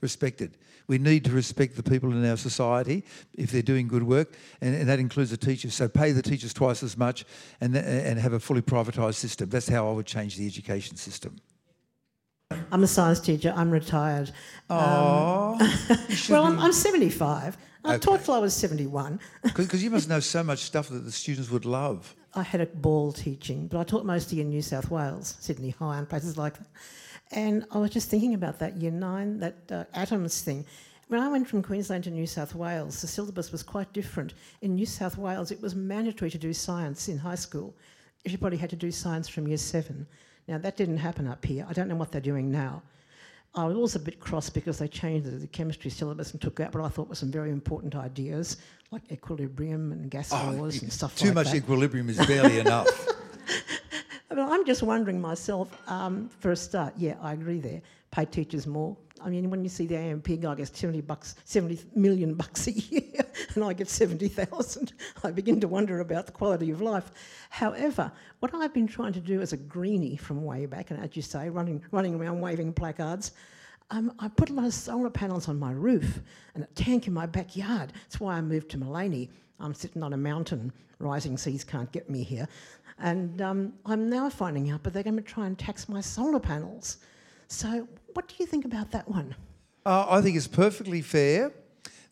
respected. We need to respect the people in our society if they're doing good work, and, and that includes the teachers. So pay the teachers twice as much and, and have a fully privatised system. That's how I would change the education system. I'm a science teacher. I'm retired. Oh, well, I'm, I'm 75. I Okay. taught till I was 71. because you must know so much stuff that the students would love. I had a ball teaching, but I taught mostly in New South Wales, Sydney High, and places like that. And I was just thinking about that year nine, that uh, atoms thing. When I went from Queensland to New South Wales, the syllabus was quite different. In New South Wales, it was mandatory to do science in high school. Everybody had to do science from year seven. Now, that didn't happen up here. I don't know what they're doing now. I was also a bit cross because they changed the, the chemistry syllabus and took out what I thought were some very important ideas, like equilibrium and gas laws and stuff like that. Too much equilibrium is barely enough. But I'm just wondering myself, um, for a start, yeah, I agree there. Pay teachers more. I mean, when you see the AMP guy gets 70 bucks, 70 million bucks a year, and I get 70,000, I begin to wonder about the quality of life. However, what I've been trying to do as a greenie from way back, and as you say, running, running around waving placards, um, I put a lot of solar panels on my roof and a tank in my backyard. That's why I moved to Maleny. I'm sitting on a mountain. Rising seas can't get me here. And um, I'm now finding out, but they're going to try and tax my solar panels. So, what do you think about that one? Uh, I think it's perfectly fair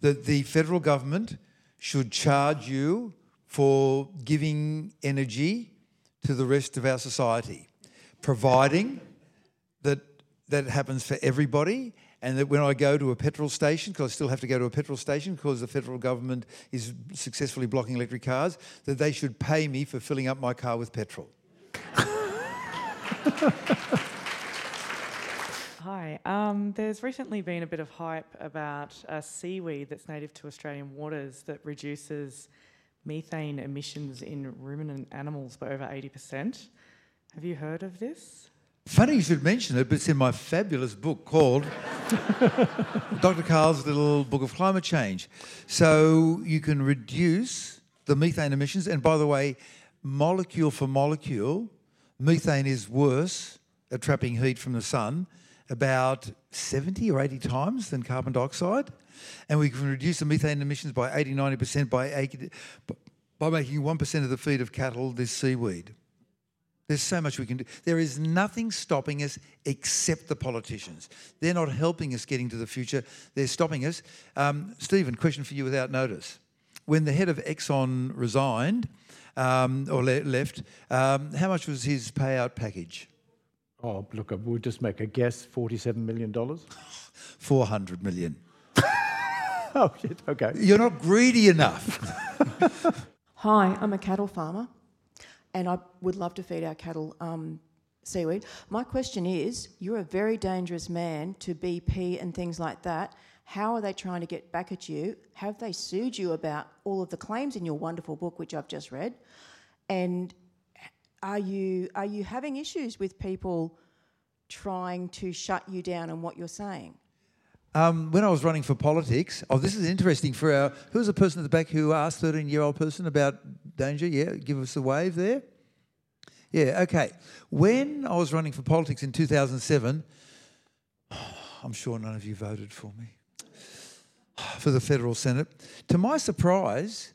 that the federal government should charge you for giving energy to the rest of our society, providing that that happens for everybody. And that when I go to a petrol station, because I still have to go to a petrol station because the federal government is successfully blocking electric cars, that they should pay me for filling up my car with petrol. Hi. Um, there's recently been a bit of hype about a seaweed that's native to Australian waters that reduces methane emissions in ruminant animals by over 80%. Have you heard of this? Funny you should mention it, but it's in my fabulous book called Dr. Karl's Little Book of Climate Change. So you can reduce the methane emissions. And by the way, molecule for molecule, methane is worse at trapping heat from the sun about 70 or 80 times than carbon dioxide. And we can reduce the methane emissions by 80, 90% by, by making 1% of the feed of cattle this seaweed. There's so much we can do. There is nothing stopping us except the politicians. They're not helping us getting to the future. They're stopping us. Um, Stephen, question for you without notice. When the head of Exxon resigned um, or le- left, um, how much was his payout package? Oh, look, we'll just make a guess $47 million. 400 million. oh, shit, okay. You're not greedy enough. Hi, I'm a cattle farmer and I would love to feed our cattle um, seaweed. My question is you're a very dangerous man to BP and things like that. How are they trying to get back at you? Have they sued you about all of the claims in your wonderful book, which I've just read? And are you, are you having issues with people trying to shut you down on what you're saying? Um, when I was running for politics, oh, this is interesting for our. Who was the person at the back who asked 13 year old person about danger? Yeah, give us a wave there. Yeah, okay. When I was running for politics in 2007, I'm sure none of you voted for me for the federal Senate. To my surprise,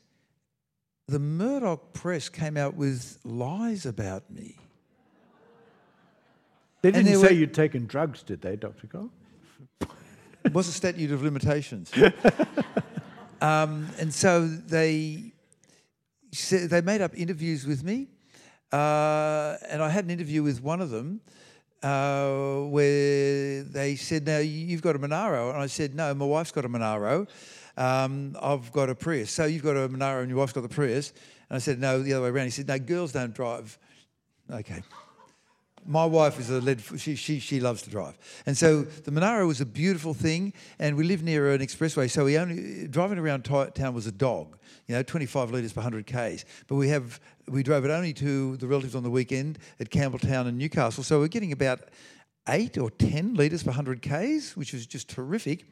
the Murdoch press came out with lies about me. They didn't say were- you'd taken drugs, did they, Dr. Cole? Was a statute of limitations. um, and so they said, they made up interviews with me, uh, and I had an interview with one of them uh, where they said, "Now you've got a Monaro," and I said, "No, my wife's got a Monaro. Um, I've got a Prius. So you've got a Monaro and your wife's got the Prius." And I said, "No, the other way around." He said, "No, girls don't drive." Okay. My wife is a lead. She, she she loves to drive, and so the Monaro was a beautiful thing. And we live near an expressway, so we only driving around town was a dog. You know, 25 litres per 100 k's. But we have we drove it only to the relatives on the weekend at Campbelltown and Newcastle. So we're getting about eight or 10 litres per 100 k's, which was just terrific.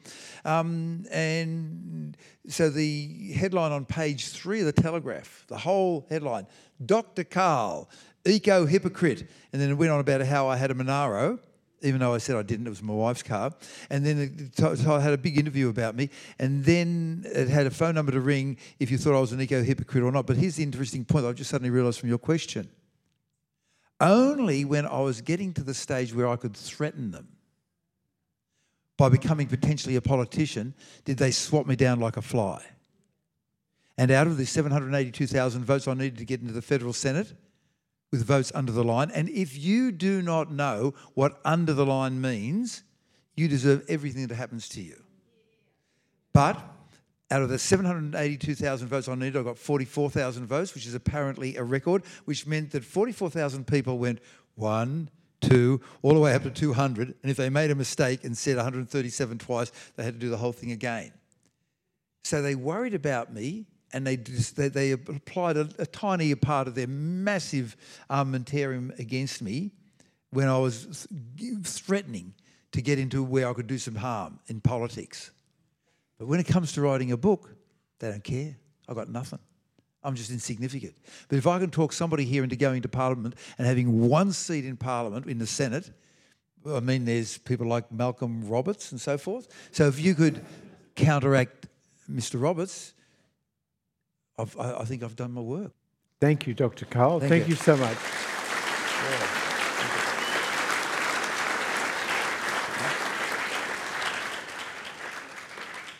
Um, and so the headline on page three of the Telegraph, the whole headline, Dr. Karl, eco hypocrite. And then it went on about how I had a Monaro even though I said I didn't. It was my wife's car. And then it, so, so I had a big interview about me. And then it had a phone number to ring if you thought I was an eco hypocrite or not. But here's the interesting point I've just suddenly realised from your question. Only when I was getting to the stage where I could threaten them by becoming potentially a politician did they swap me down like a fly. And out of the 782,000 votes I needed to get into the federal Senate, with votes under the line. And if you do not know what under the line means, you deserve everything that happens to you. But out of the 782,000 votes I needed, I got 44,000 votes, which is apparently a record, which meant that 44,000 people went one, two, all the way up to 200. And if they made a mistake and said 137 twice, they had to do the whole thing again. So they worried about me and they, they, they applied a, a, tiny part of their massive um, armamentarium against me when I was threatening to get into where I could do some harm in politics. But when it comes to writing a book, they don't care. I've got nothing. I'm just insignificant. But if I can talk somebody here into going to Parliament and having one seat in Parliament, in the Senate, I mean, there's people like Malcolm Roberts and so forth. So if you could counteract Mr. Roberts, I've, I, think I've done my work. Thank you, Dr. Karl. Thank, Thank you. you. so much. Yeah.